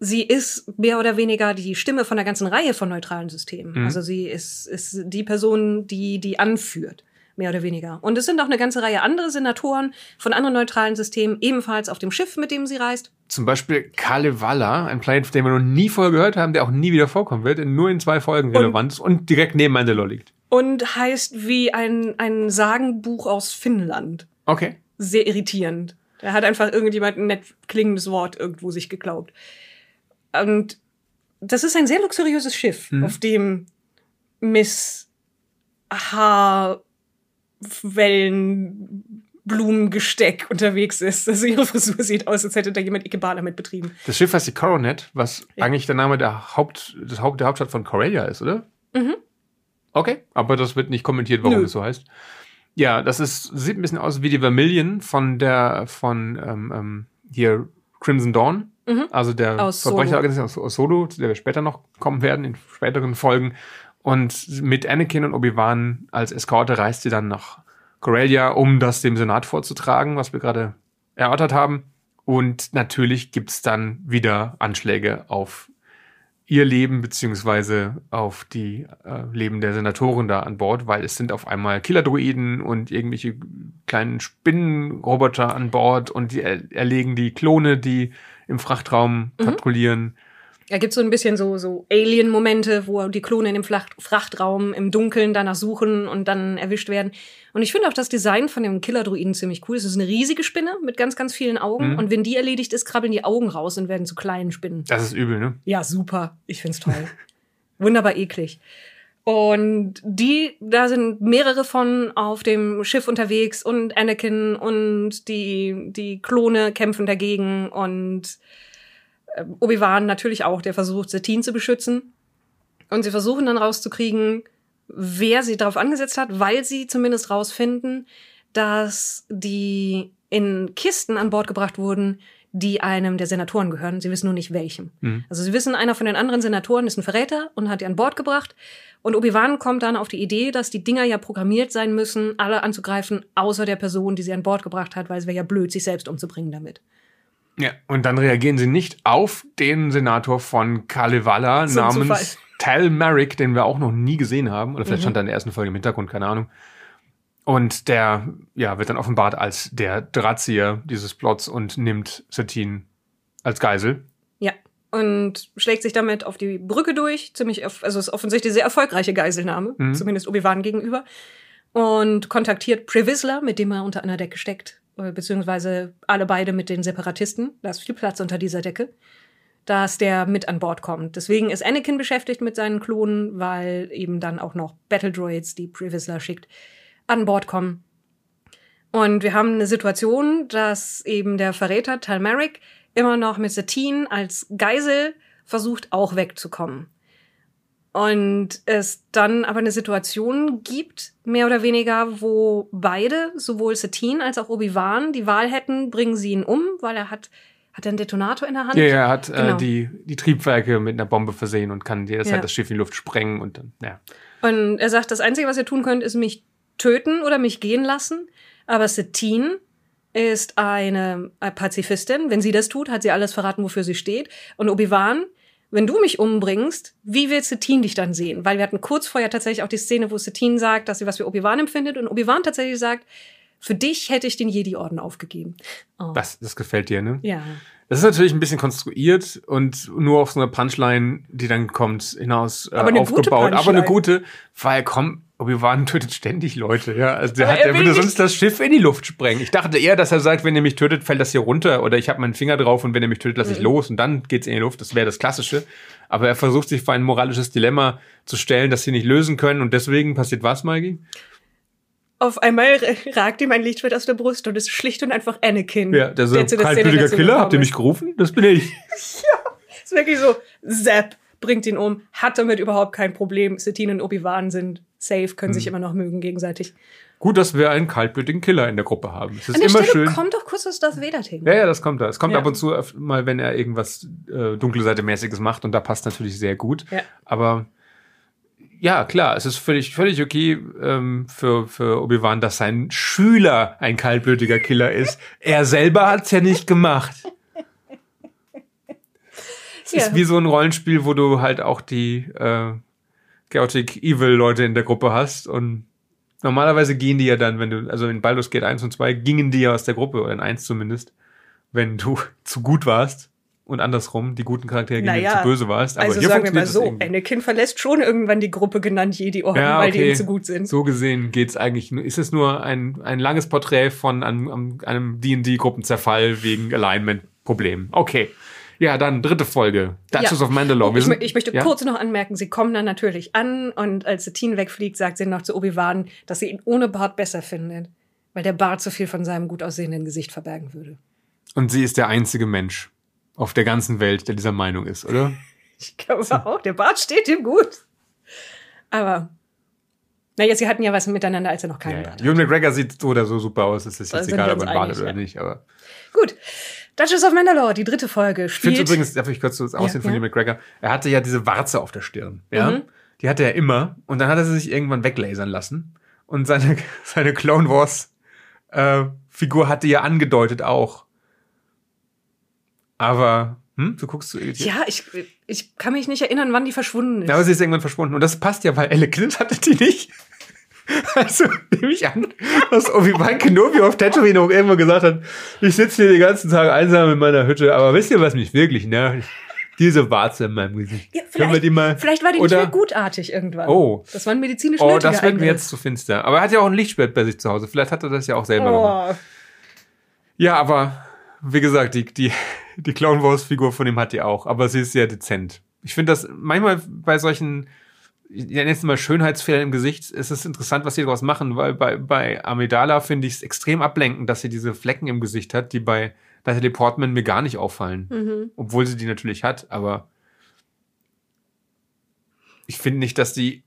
sie ist mehr oder weniger die Stimme von einer ganzen Reihe von neutralen Systemen. Mhm. Also sie ist, ist die Person, die die anführt. Mehr oder weniger. Und es sind auch eine ganze Reihe andere Senatoren von anderen neutralen Systemen, ebenfalls auf dem Schiff, mit dem sie reist. Zum Beispiel Kalevala, ein Planet, den wir noch nie vorher gehört haben, der auch nie wieder vorkommen wird, nur in zwei Folgen relevant ist und direkt neben Mandalore liegt. Und heißt wie ein, ein Sagenbuch aus Finnland. Okay. sehr irritierend. Da hat einfach irgendjemand ein nett klingendes Wort irgendwo sich geglaubt. Und das ist ein sehr luxuriöses Schiff, Mhm. auf dem Miss Haarwellenblumengesteck unterwegs ist. Also ihre Frisur sieht aus, als hätte da jemand Ikebana mit betrieben. Das Schiff heißt die Coronet, was Ja. eigentlich der Name der Haupt, des Haupt, der Hauptstadt von Corellia ist, oder? Mhm. Okay, aber das wird nicht kommentiert, warum Nö. es so heißt. Ja, das ist, sieht ein bisschen aus wie die Vermilion von der, von ähm, ähm, hier Crimson Dawn, Mhm. also der Aus Solo. Verbrecherorganisation aus, aus Solo, zu der wir später noch kommen werden, in späteren Folgen. Und mit Anakin und Obi-Wan als Eskorte reist sie dann nach Corellia, um das dem Senat vorzutragen, was wir gerade erörtert haben. Und natürlich gibt's dann wieder Anschläge auf ihr Leben beziehungsweise auf die äh, Leben der Senatoren da an Bord, weil es sind auf einmal Killerdruiden und irgendwelche kleinen Spinnenroboter an Bord und die er erlegen die Klone, die im Frachtraum patrouillieren. Da gibt's so ein bisschen so, so Alien-Momente, wo die Klone in dem Flach Frachtraum im Dunkeln danach suchen und dann erwischt werden. Und ich finde auch das Design von dem Killer-Druiden ziemlich cool. Es ist eine riesige Spinne mit ganz, ganz vielen Augen. Mhm. Und wenn die erledigt ist, krabbeln die Augen raus und werden zu kleinen Spinnen. Das ist übel, ne? Ja, super. Ich find's toll. Wunderbar eklig. Und die, da sind mehrere von auf dem Schiff unterwegs und Anakin und die, die Klone kämpfen dagegen und äh, Obi-Wan natürlich auch, der versucht, Satine zu beschützen. Und sie versuchen dann rauszukriegen, wer sie darauf angesetzt hat, weil sie zumindest rausfinden, dass die in Kisten an Bord gebracht wurden, die einem der Senatoren gehören. Sie wissen nur nicht welchem. Mhm. Also sie wissen, einer von den anderen Senatoren ist ein Verräter und hat die an Bord gebracht. Und Obi-Wan kommt dann auf die Idee, dass die Dinger ja programmiert sein müssen, alle anzugreifen, außer der Person, die sie an Bord gebracht hat, weil es wäre ja blöd, sich selbst umzubringen damit. Ja, und dann reagieren sie nicht auf den Senator von Kalevala So ein Zufall. namens Tal Merrick, den wir auch noch nie gesehen haben. Oder vielleicht Mhm. stand er in der ersten Folge im Hintergrund, keine Ahnung. Und der ja, wird dann offenbart als der Drahtzieher dieses Plots und nimmt Satine als Geisel. Und schlägt sich damit auf die Brücke durch. Ziemlich, also ist offensichtlich sehr erfolgreiche Geiselnahme, Mhm. zumindest Obi-Wan gegenüber. Und kontaktiert Previsler, mit dem er unter einer Decke steckt. äh, Beziehungsweise alle beide mit den Separatisten. Da ist viel Platz unter dieser Decke. Dass der mit an Bord kommt. Deswegen ist Anakin beschäftigt mit seinen Klonen, weil eben dann auch noch Battle Droids, die Previsler schickt, an Bord kommen. Und wir haben eine Situation, dass eben der Verräter Tal Merrick immer noch mit Satine als Geisel versucht, auch wegzukommen. Und es dann aber eine Situation gibt, mehr oder weniger, wo beide, sowohl Satine als auch Obi-Wan, die Wahl hätten, bringen sie ihn um, weil er hat, hat er einen Detonator in der Hand. Ja, ja, er hat Genau. äh, die, die Triebwerke mit einer Bombe versehen und kann jederzeit Ja. das Schiff in die Luft sprengen und dann, ja. Und er sagt, das Einzige, was ihr tun könnt, ist mich töten oder mich gehen lassen. Aber Satine ist eine äh, Pazifistin. Wenn sie das tut, hat sie alles verraten, wofür sie steht. Und Obi-Wan, wenn du mich umbringst, wie wird Satine dich dann sehen? Weil wir hatten kurz vorher tatsächlich auch die Szene, wo Satine sagt, dass sie was für Obi-Wan empfindet. Und Obi-Wan tatsächlich sagt, für dich hätte ich den Jedi-Orden aufgegeben. Oh. Das, das gefällt dir, ne? Ja. Das ist natürlich ein bisschen konstruiert und nur auf so eine Punchline, die dann kommt, hinaus äh, Aber eine gute aufgebaut. Aber eine gute, weil komm, Obi-Wan tötet ständig Leute, ja. Also der, hat, er der würde sonst das Schiff in die Luft sprengen. Ich dachte eher, dass er sagt, wenn ihr mich tötet, fällt das hier runter oder ich habe meinen Finger drauf und wenn ihr mich tötet, Mhm. lasse ich los und dann geht's in die Luft. Das wäre das Klassische. Aber er versucht sich vor ein moralisches Dilemma zu stellen, das sie nicht lösen können und deswegen passiert was, Maggie? Auf einmal ragt ihm ein Lichtschwert aus der Brust und es ist schlicht und einfach Anakin. Ja, der Szene kaltblütiger Killer, habt ihr mich ist. gerufen? Das bin ich. <laughs> ist wirklich so, Zapp bringt ihn um, hat damit überhaupt kein Problem. Satine und Obi-Wan sind safe, können Mhm. sich immer noch mögen gegenseitig. Gut, dass wir einen kaltblütigen Killer in der Gruppe haben. Es ist An der immer Stelle schön. kommt doch kurz das Vader hin. Ja, ja, das kommt da. Es kommt Ja. ab und zu mal, wenn er irgendwas äh, dunkle Seite mäßiges macht und da passt natürlich sehr gut. Ja. Aber ja, klar, es ist völlig, völlig okay ähm, für, für Obi-Wan, dass sein Schüler ein kaltblütiger Killer ist. er selber hat's ja nicht gemacht. Es Ja. ist wie so ein Rollenspiel, wo du halt auch die äh, Chaotic Evil Leute in der Gruppe hast und normalerweise gehen die ja dann, wenn du, also in Baldur's Gate 1 und 2 gingen die ja aus der Gruppe, oder in 1 zumindest, wenn du <laughs> zu gut warst und andersrum, die guten Charaktere gingen, wenn du Naja, zu böse warst. Aber also hier sagen wir mal so, irgendwie. Anakin verlässt schon irgendwann die Gruppe genannt Jedi-Orden, Ja, weil die okay. ihm zu gut sind. So gesehen geht's eigentlich nur, ist es nur ein, ein langes Porträt von einem D&D-Gruppenzerfall wegen Alignment-Problemen. Okay. Ja, dann dritte Folge. Duchess Ja. of Mandalore. Wir Ich, sind- ich möchte ja? kurz noch anmerken, sie kommen dann natürlich an und als Satine wegfliegt, sagt sie noch zu Obi-Wan, dass sie ihn ohne Bart besser findet, weil der Bart zu viel von seinem gut aussehenden Gesicht verbergen würde. Und sie ist der einzige Mensch auf der ganzen Welt, der dieser Meinung ist, oder? <laughs> Ich glaube auch, der Bart steht ihm gut. Aber, naja, sie hatten ja was miteinander, als er noch keinen Ja. Bart Ewan McGregor sieht so oder so super aus. Es ist jetzt egal, ob er einen Bart hat oder ja. nicht. Aber. Gut. Duchess of Mandalore, die dritte Folge, ich finde spielt. übrigens, darf ich kurz das Aussehen von ja. Ewan McGregor? Er hatte ja diese Warze auf der Stirn. Ja? Mhm. Die hatte er immer. Und dann hat er sie sich irgendwann weglasern lassen. Und seine, <laughs> seine Clone Wars äh, Figur hatte ja angedeutet auch. Aber, hm, du guckst so irritiert. ja, ich, ich kann mich nicht erinnern, wann die verschwunden ist. Ja, aber sie ist irgendwann verschwunden. Und das passt ja, weil Elle Clint hatte die nicht. Also nehme ich an, dass Obi-Wan Kenobi auf Tatooine auch irgendwann gesagt hat, ich sitze hier den ganzen Tag einsam in meiner Hütte, aber wisst ihr, was mich wirklich nervt? Diese Warze in meinem Gesicht. ja, Können vielleicht, wir die mal... vielleicht war die oder- nicht mehr gutartig irgendwann. Oh. Das war ein medizinisch Oh, das wird mir jetzt zu finster. Aber er hat ja auch ein Lichtschwert bei sich zu Hause. Vielleicht hat er das ja auch selber gemacht. Oh. Ja, aber wie gesagt, die, die, die Clone Wars Figur von ihm hat die auch. Aber sie ist sehr dezent. Ich finde das manchmal bei solchen, ich nenne es mal Schönheitsfehlern im Gesicht, ist es interessant, was sie daraus machen, weil bei, bei Amidala finde ich es extrem ablenkend, dass sie diese Flecken im Gesicht hat, die bei Natalie Portman mir gar nicht auffallen. Mhm. Obwohl sie die natürlich hat, aber ich finde nicht, dass die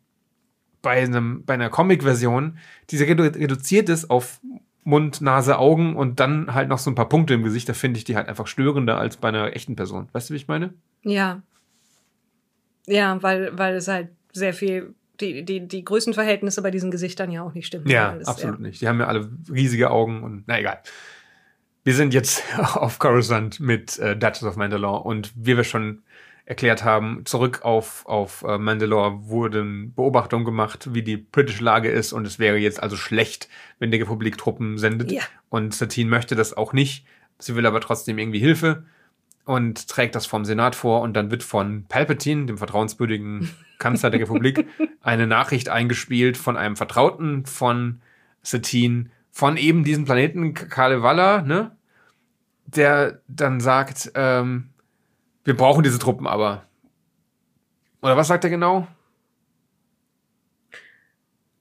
bei, einem, bei einer Comic-Version, die redu reduziert ist auf Mund, Nase, Augen und dann halt noch so ein paar Punkte im Gesicht, da finde ich die halt einfach störender als bei einer echten Person. Weißt du, wie ich meine? Ja. Ja, weil, weil es halt sehr viel, die, die, die Größenverhältnisse bei diesen Gesichtern ja auch nicht stimmen. Ja, Weil es, absolut nicht. Die haben ja alle riesige Augen und na egal. Wir sind jetzt <laughs> auf Coruscant mit äh, Duchess of Mandalore und wie wir schon erklärt haben, zurück auf, auf äh, Mandalore wurden Beobachtungen gemacht, wie die britische Lage ist und es wäre jetzt also schlecht, wenn die Republik Truppen sendet. Ja. Und Satine möchte das auch nicht. Sie will aber trotzdem irgendwie Hilfe und trägt das vom Senat vor und dann wird von Palpatine, dem vertrauenswürdigen <laughs> Kanzler der Republik, eine Nachricht eingespielt von einem Vertrauten von Satine, von eben diesem Planeten Kalevala, ne? Der dann sagt, ähm, wir brauchen diese Truppen aber. Oder was sagt er genau?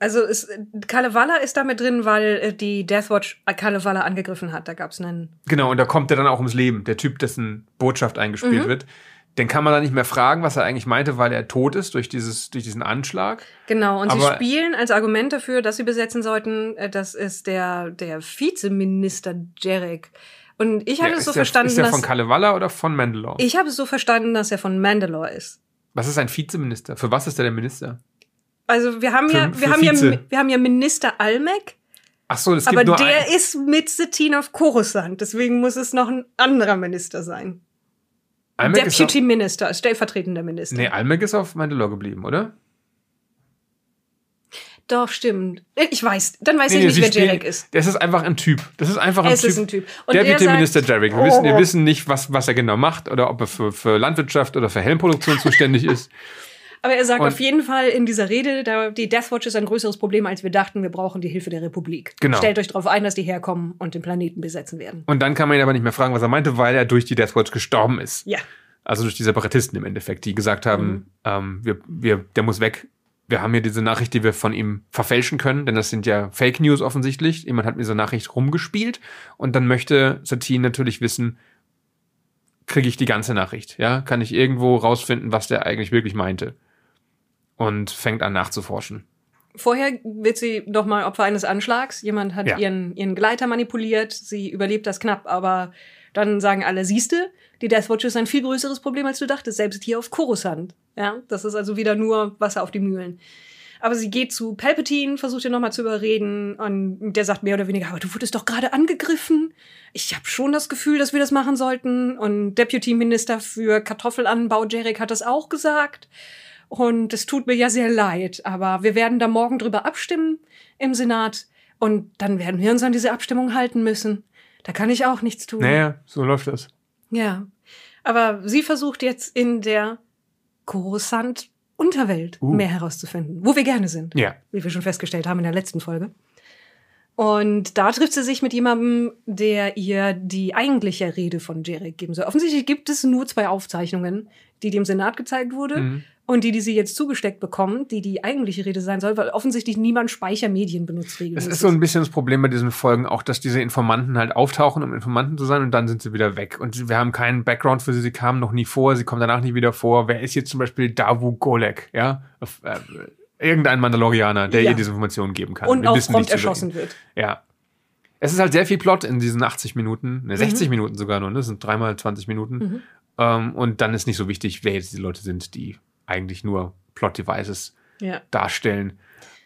Also es, Kalevala ist damit drin, weil äh, die Deathwatch Kalevala angegriffen hat. Da gab es einen. Genau, und da kommt er dann auch ums Leben. Der Typ, dessen Botschaft eingespielt Mhm. wird. Den kann man dann nicht mehr fragen, was er eigentlich meinte, weil er tot ist durch, dieses, durch diesen Anschlag. Genau, und sie Aber- spielen als Argument dafür, dass sie besetzen sollten, äh, das ist der, der Vizeminister Jarek. Und ich hatte Ja, es so der, verstanden, Ist der dass. von Kalevala oder von Mandalore? Ich habe es so verstanden, dass er von Mandalore ist. was ist ein Vizeminister? Für was ist der der Minister? Also wir haben Für- ja, wir haben ja, Vize. wir haben ja Minister Almec, Ach so, es aber gibt nur der ein, ist mit Satine auf Coruscant. Deswegen muss es noch ein anderer Minister sein. Almec ist Deputy Minister, stellvertretender Minister. nee, Almec ist auf Mandalore geblieben, oder? Doch, stimmt. Ich weiß, dann weiß Nee, ich nee, nicht, wer spielen- Jarek ist. Das ist einfach ein Typ. Das ist einfach ein Es Typ. ist ein Typ. Und Der Deputy sagt- Minister Jarek. Wir, wissen, wir Oh. wissen nicht, was, was er genau macht oder ob er für, für Landwirtschaft oder für Helmproduktion zuständig <laughs> ist. Aber er sagt Und- auf jeden Fall in dieser Rede, da, die Deathwatch ist ein größeres Problem, als wir dachten. Wir brauchen die Hilfe der Republik. Genau. Stellt euch darauf ein, dass die herkommen und den Planeten besetzen werden. Und dann kann man ihn aber nicht mehr fragen, was er meinte, weil er durch die Deathwatch gestorben ist. Ja. Also durch die Separatisten im Endeffekt, die gesagt haben, Mhm. ähm, wir, wir, der muss weg. Wir haben hier diese Nachricht, die wir von ihm verfälschen können, denn das sind ja Fake News offensichtlich. Jemand hat mit dieser Nachricht rumgespielt und dann möchte Satine natürlich wissen, kriege ich die ganze Nachricht? Ja, kann ich irgendwo rausfinden, was der eigentlich wirklich meinte? Und fängt an nachzuforschen. Vorher wird sie noch mal Opfer eines Anschlags. Jemand hat Ja. ihren, ihren Gleiter manipuliert. Sie überlebt das knapp, aber dann sagen alle, siehste, die Deathwatch ist ein viel größeres Problem, als du dachtest, selbst hier auf Coruscant. Ja, das ist also wieder nur Wasser auf die Mühlen. Aber sie geht zu Palpatine, versucht ihn nochmal zu überreden und der sagt mehr oder weniger, aber du wurdest doch gerade angegriffen. Ich habe schon das Gefühl, dass wir das machen sollten. Und Deputy Minister für Kartoffelanbau, Jarek, hat das auch gesagt. Und es tut mir ja sehr leid, aber wir werden da morgen drüber abstimmen im Senat und dann werden wir uns an diese Abstimmung halten müssen. Da kann ich auch nichts tun. Naja, so läuft das. Ja. Aber sie versucht jetzt in der Coruscant-Unterwelt Uh. mehr herauszufinden, wo wir gerne sind, Ja. wie wir schon festgestellt haben in der letzten Folge. Und da trifft sie sich mit jemandem, der ihr die eigentliche Rede von Jarek geben soll. Offensichtlich gibt es nur zwei Aufzeichnungen, die dem Senat gezeigt wurde Mhm. Und die, die sie jetzt zugesteckt bekommt, die die eigentliche Rede sein soll, weil offensichtlich niemand Speichermedien benutzt Es regelmäßig. ist so ein bisschen das Problem bei diesen Folgen auch, dass diese Informanten halt auftauchen, um Informanten zu sein und dann sind sie wieder weg. Und wir haben keinen Background für sie, sie kamen noch nie vor, sie kommen danach nie wieder vor. Wer ist jetzt zum Beispiel Davu Golek, ja? Äh, irgendein Mandalorianer, der Ja. ihr diese Informationen geben kann. und Wir auch wissen prompt erschossen wird. Ja. Es ist halt sehr viel Plot in diesen 80 Minuten, ne, 60 Mhm. Minuten sogar nur, ne? das sind dreimal 20 Minuten. Ähm, und dann ist nicht so wichtig, wer jetzt die Leute sind, die eigentlich nur Plot-Devices Ja. darstellen.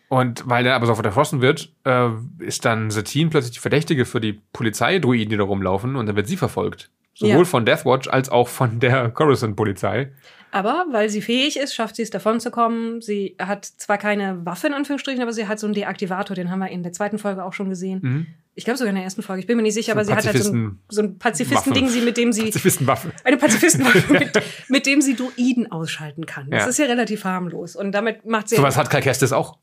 Und weil der aber sofort erschossen wird, äh, ist dann Satine plötzlich die Verdächtige für die Polizeidruiden, die da rumlaufen, und dann wird sie verfolgt. Sowohl Ja. von Deathwatch als auch von der Coruscant-Polizei. Aber weil sie fähig ist, schafft sie es davon zu kommen. Sie hat zwar keine Waffe in Anführungsstrichen, aber sie hat so einen Deaktivator, den haben wir in der zweiten Folge auch schon gesehen. Mhm. Ich glaube sogar in der ersten Folge, ich bin mir nicht sicher, So aber sie hat halt so ein, so ein Pazifisten-Ding, mit dem sie Pazifistenwaffe. eine Pazifistenwaffe, <laughs> mit, mit dem sie Druiden ausschalten kann. Das Ja. ist ja relativ harmlos. Und damit macht sie. Sowas hat Cal Kestis auch.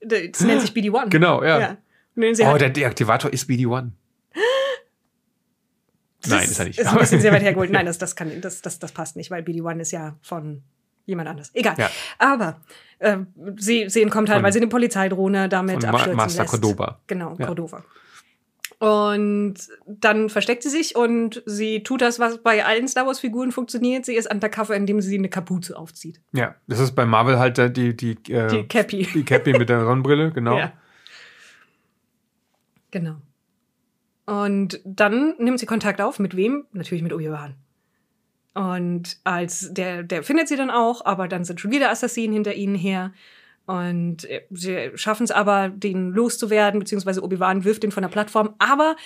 das nennt sich BD-1. Genau, ja. Sie Oh, halt- der Deaktivator ist BD-1. Das Nein, ist er nicht. Ist ein bisschen sehr weit hergeholt. Nein, das, das, kann, das, das, das passt nicht, weil BD-1 ist ja von jemand anders. Egal. Ja. Aber äh, sie, sie entkommt halt, Von- weil sie eine Polizeidrohne damit Von Ma abstürzen Master lässt. Cordoba. Genau, Ja. Cordova. Und dann versteckt sie sich und sie tut das, was bei allen Star Wars-Figuren funktioniert. Sie ist undercover, indem sie eine Kapuze aufzieht. Ja, das ist bei Marvel halt der- die, die, äh, Die Cappy. die Cappy mit der Sonnenbrille, <laughs> genau. Ja. Genau. Und dann nimmt sie Kontakt auf. Mit wem? Natürlich mit Obi-Wan. Und als der, der findet sie dann auch, aber dann sind schon wieder Assassinen hinter ihnen her. Und äh, sie schaffen es aber, den loszuwerden, beziehungsweise Obi-Wan wirft ihn von der Plattform. Aber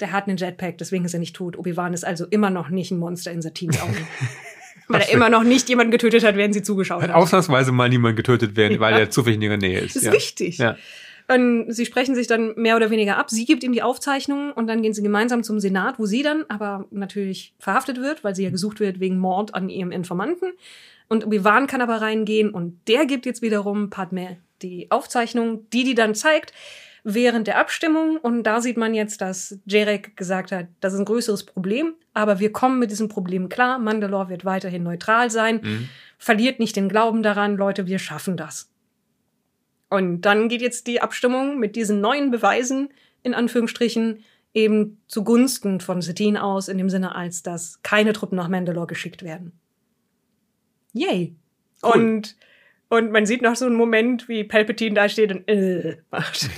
der hat einen Jetpack, deswegen ist er nicht tot. Obi-Wan ist also immer noch nicht ein Monster in Satines Augen. <laughs> Weil er immer noch nicht jemanden getötet hat, während sie zugeschaut Hat hat. ausnahmsweise mal niemand getötet werden, weil Ja. er zufällig in ihrer Nähe ist. Das ist ja. wichtig. Ja. Und sie sprechen sich dann mehr oder weniger ab. Sie gibt ihm die Aufzeichnung und dann gehen sie gemeinsam zum Senat, wo sie dann aber natürlich verhaftet wird, weil sie ja gesucht wird wegen Mord an ihrem Informanten. Und Obi-Wan kann aber reingehen und der gibt jetzt wiederum Padme die Aufzeichnung, die die dann zeigt während der Abstimmung. Und da sieht man jetzt, dass Jarek gesagt hat, das ist ein größeres Problem, aber wir kommen mit diesem Problem klar. Mandalore wird weiterhin neutral sein. Mhm. Verliert nicht den Glauben daran, Leute, wir schaffen das. Und dann geht jetzt die Abstimmung mit diesen neuen Beweisen, in Anführungsstrichen, eben zugunsten von Satine aus, in dem Sinne, als dass keine Truppen nach Mandalore geschickt werden. Yay. Cool. Und, und man sieht noch so einen Moment, wie Palpatine da steht und äh, macht.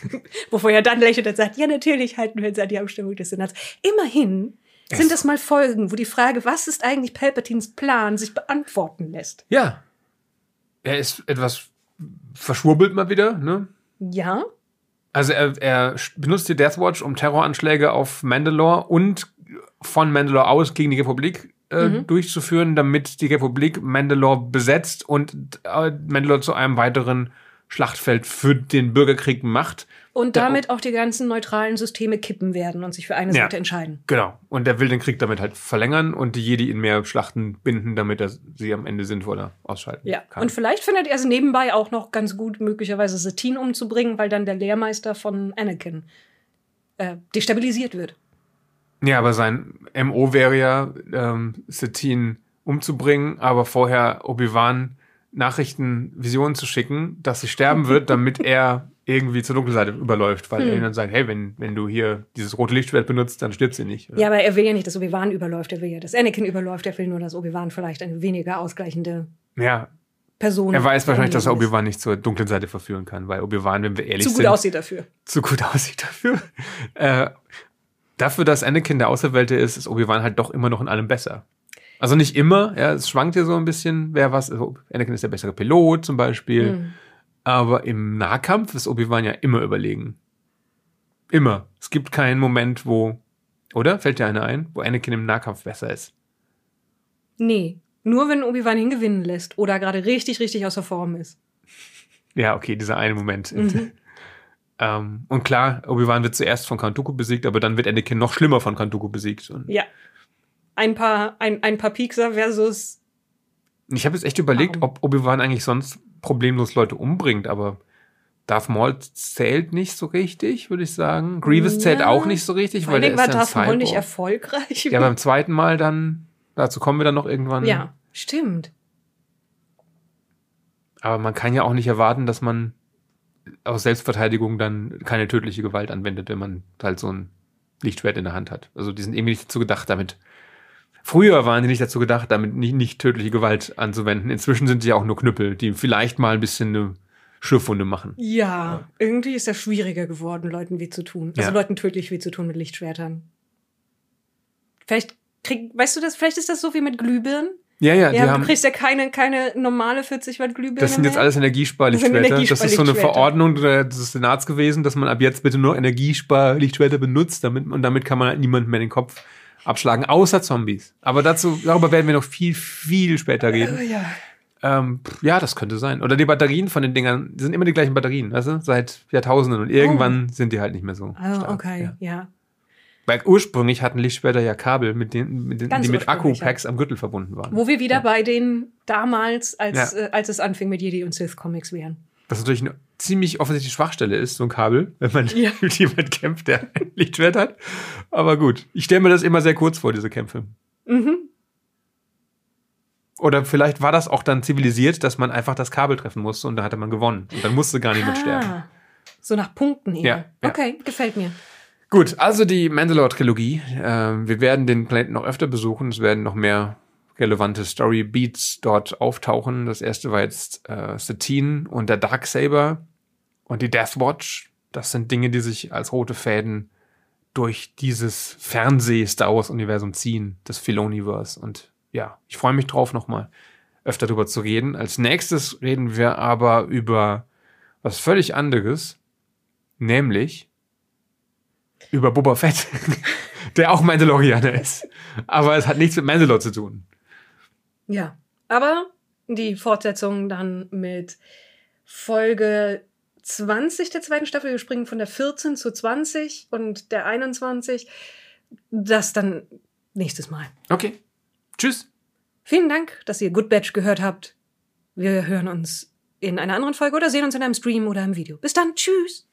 <laughs> Bevor er dann lächelt und sagt, ja, natürlich halten wir uns an die Abstimmung des Senats. Immerhin sind das mal Folgen, wo die Frage, was ist eigentlich Palpatines Plan, sich beantworten lässt. ja. Er ist etwas verschwurbelt mal wieder, ne? Ja, Also er, er benutzt die Deathwatch, um Terroranschläge auf Mandalore und von Mandalore aus gegen die Republik äh, Mhm. durchzuführen, damit die Republik Mandalore besetzt und äh, Mandalore zu einem weiteren Schlachtfeld für den Bürgerkrieg macht. Und Der- damit auch die ganzen neutralen Systeme kippen werden und sich für eine Ja. Seite entscheiden. Genau. Und er will den Krieg damit halt verlängern und die Jedi in mehr Schlachten binden, damit er sie am Ende sinnvoller ausschalten Ja. kann. Und vielleicht findet er es nebenbei auch noch ganz gut, möglicherweise Satine umzubringen, weil dann der Lehrmeister von Anakin äh, destabilisiert wird. Ja, aber sein MO wäre ja, ähm, Satine umzubringen, aber vorher Obi-Wan Nachrichten, Visionen zu schicken, dass sie sterben wird, <laughs> damit er irgendwie zur Dunkelseite überläuft, weil Hm. er dann sagt, hey, wenn, wenn du hier dieses rote Lichtschwert benutzt, dann stirbt sie nicht. Ja, aber er will ja nicht, dass Obi-Wan überläuft, er will ja, dass Anakin überläuft, er will nur, dass Obi-Wan vielleicht eine weniger ausgleichende ja Person er weiß wahrscheinlich, dass er. Obi-Wan nicht zur dunklen Seite verführen kann, weil Obi-Wan, wenn wir ehrlich zu gut sind, aussieht dafür. zu gut <laughs> aussieht dafür. Äh, dafür, dass Anakin der Auserwählte ist, ist Obi-Wan halt doch immer noch in allem besser. Also nicht immer, ja, es schwankt ja so ein bisschen, wer was. Also Anakin ist der bessere Pilot zum Beispiel. Hm. Aber im Nahkampf ist Obi-Wan ja immer überlegen. Immer. Es gibt keinen Moment, wo, oder? Fällt dir einer ein, wo Anakin im Nahkampf besser ist? Nee, nur wenn Obi-Wan ihn gewinnen lässt oder gerade richtig, richtig außer Form ist. Ja, okay, dieser eine Moment. Mhm. <laughs> ähm, und klar, Obi-Wan wird zuerst von Count Dooku besiegt, aber dann wird Anakin noch schlimmer von Count Dooku besiegt. Und Ja. Ein paar, ein, ein paar Piekser versus Ich habe jetzt echt überlegt, ob Obi-Wan eigentlich sonst problemlos Leute umbringt, aber Darth Maul zählt nicht so richtig, würde ich sagen. Grievous zählt Ja. auch nicht so richtig, Vor weil der ist war ja ein Darth Maul nicht erfolgreich. Ja, beim zweiten Mal dann, dazu kommen wir dann noch irgendwann. ja, stimmt. Aber man kann ja auch nicht erwarten, dass man aus Selbstverteidigung dann keine tödliche Gewalt anwendet, wenn man halt so ein Lichtschwert in der Hand hat. Also die sind irgendwie nicht dazu gedacht, damit. Früher waren die nicht dazu gedacht, damit nicht, nicht tödliche Gewalt anzuwenden. Inzwischen sind sie ja auch nur Knüppel, die vielleicht mal ein bisschen eine Schürfwunde machen. Ja, irgendwie ist das schwieriger geworden, Leuten weh zu tun. Also Ja. Leuten tödlich weh zu tun mit Lichtschwertern. Vielleicht krieg, weißt du das, vielleicht ist das so wie mit Glühbirnen. Ja, ja, die Ja, haben. du kriegst ja keine, keine normale 40 Watt Glühbirne Das sind jetzt mehr. alles Energiesparlichtschwerter. Das, ist so eine. Verordnung des Senats gewesen, dass man ab jetzt bitte nur Energiesparlichtschwerter benutzt, damit, und damit kann man halt niemanden mehr den Kopf abschlagen, außer Zombies. Aber dazu, darüber werden wir noch viel, viel später reden. Oh, ja. Ähm, ja, das könnte sein. Oder die Batterien von den Dingern, die sind immer die gleichen Batterien, weißt du? Seit Jahrtausenden. Und irgendwann sind die halt nicht mehr so. Oh, stark, okay, Ja. ja. Weil ursprünglich hatten Lichtschwerter ja Kabel, mit denen, mit Ganz die mit Akku-Packs am Gürtel verbunden waren. Wo wir wieder bei den damals, als, Ja. äh, als es anfing mit Jedi und Sith Comics wären. Was natürlich eine ziemlich offensichtliche Schwachstelle ist, so ein Kabel, wenn man Ja. <laughs> mit jemandem kämpft, der <laughs> ein Lichtschwert hat. Aber gut, ich stelle mir das immer sehr kurz vor, diese Kämpfe. Mhm. Oder vielleicht war das auch dann zivilisiert, dass man einfach das Kabel treffen musste und da hatte man gewonnen. Und dann musste gar niemand sterben. Ah, so nach Punkten eher. Ja, ja. Okay, gefällt mir. Gut, also die Mandalore-Trilogie. Ähm, wir werden den Planeten noch öfter besuchen. Es werden noch mehr relevante Story-Beats dort auftauchen. Das erste war jetzt äh, Satine und der Darksaber und die Death Watch. Das sind Dinge, die sich als rote Fäden durch dieses Fernseh-Star Wars-Universum ziehen, das Filoniverse. Und ja, ich freue mich drauf, nochmal öfter darüber zu reden. Als nächstes reden wir aber über was völlig anderes, nämlich über Boba Fett, <laughs> der auch Mandalorianer ist. Aber es hat nichts mit Mandalore zu tun. Ja, aber die Fortsetzung dann mit Folge 20 der zweiten Staffel. Wir springen von der 14 zu 20 und der 21. Das dann nächstes Mal. Okay. Tschüss. Vielen Dank, dass ihr Good Batch gehört habt. Wir hören uns in einer anderen Folge oder sehen uns in einem Stream oder im Video. Bis dann. Tschüss.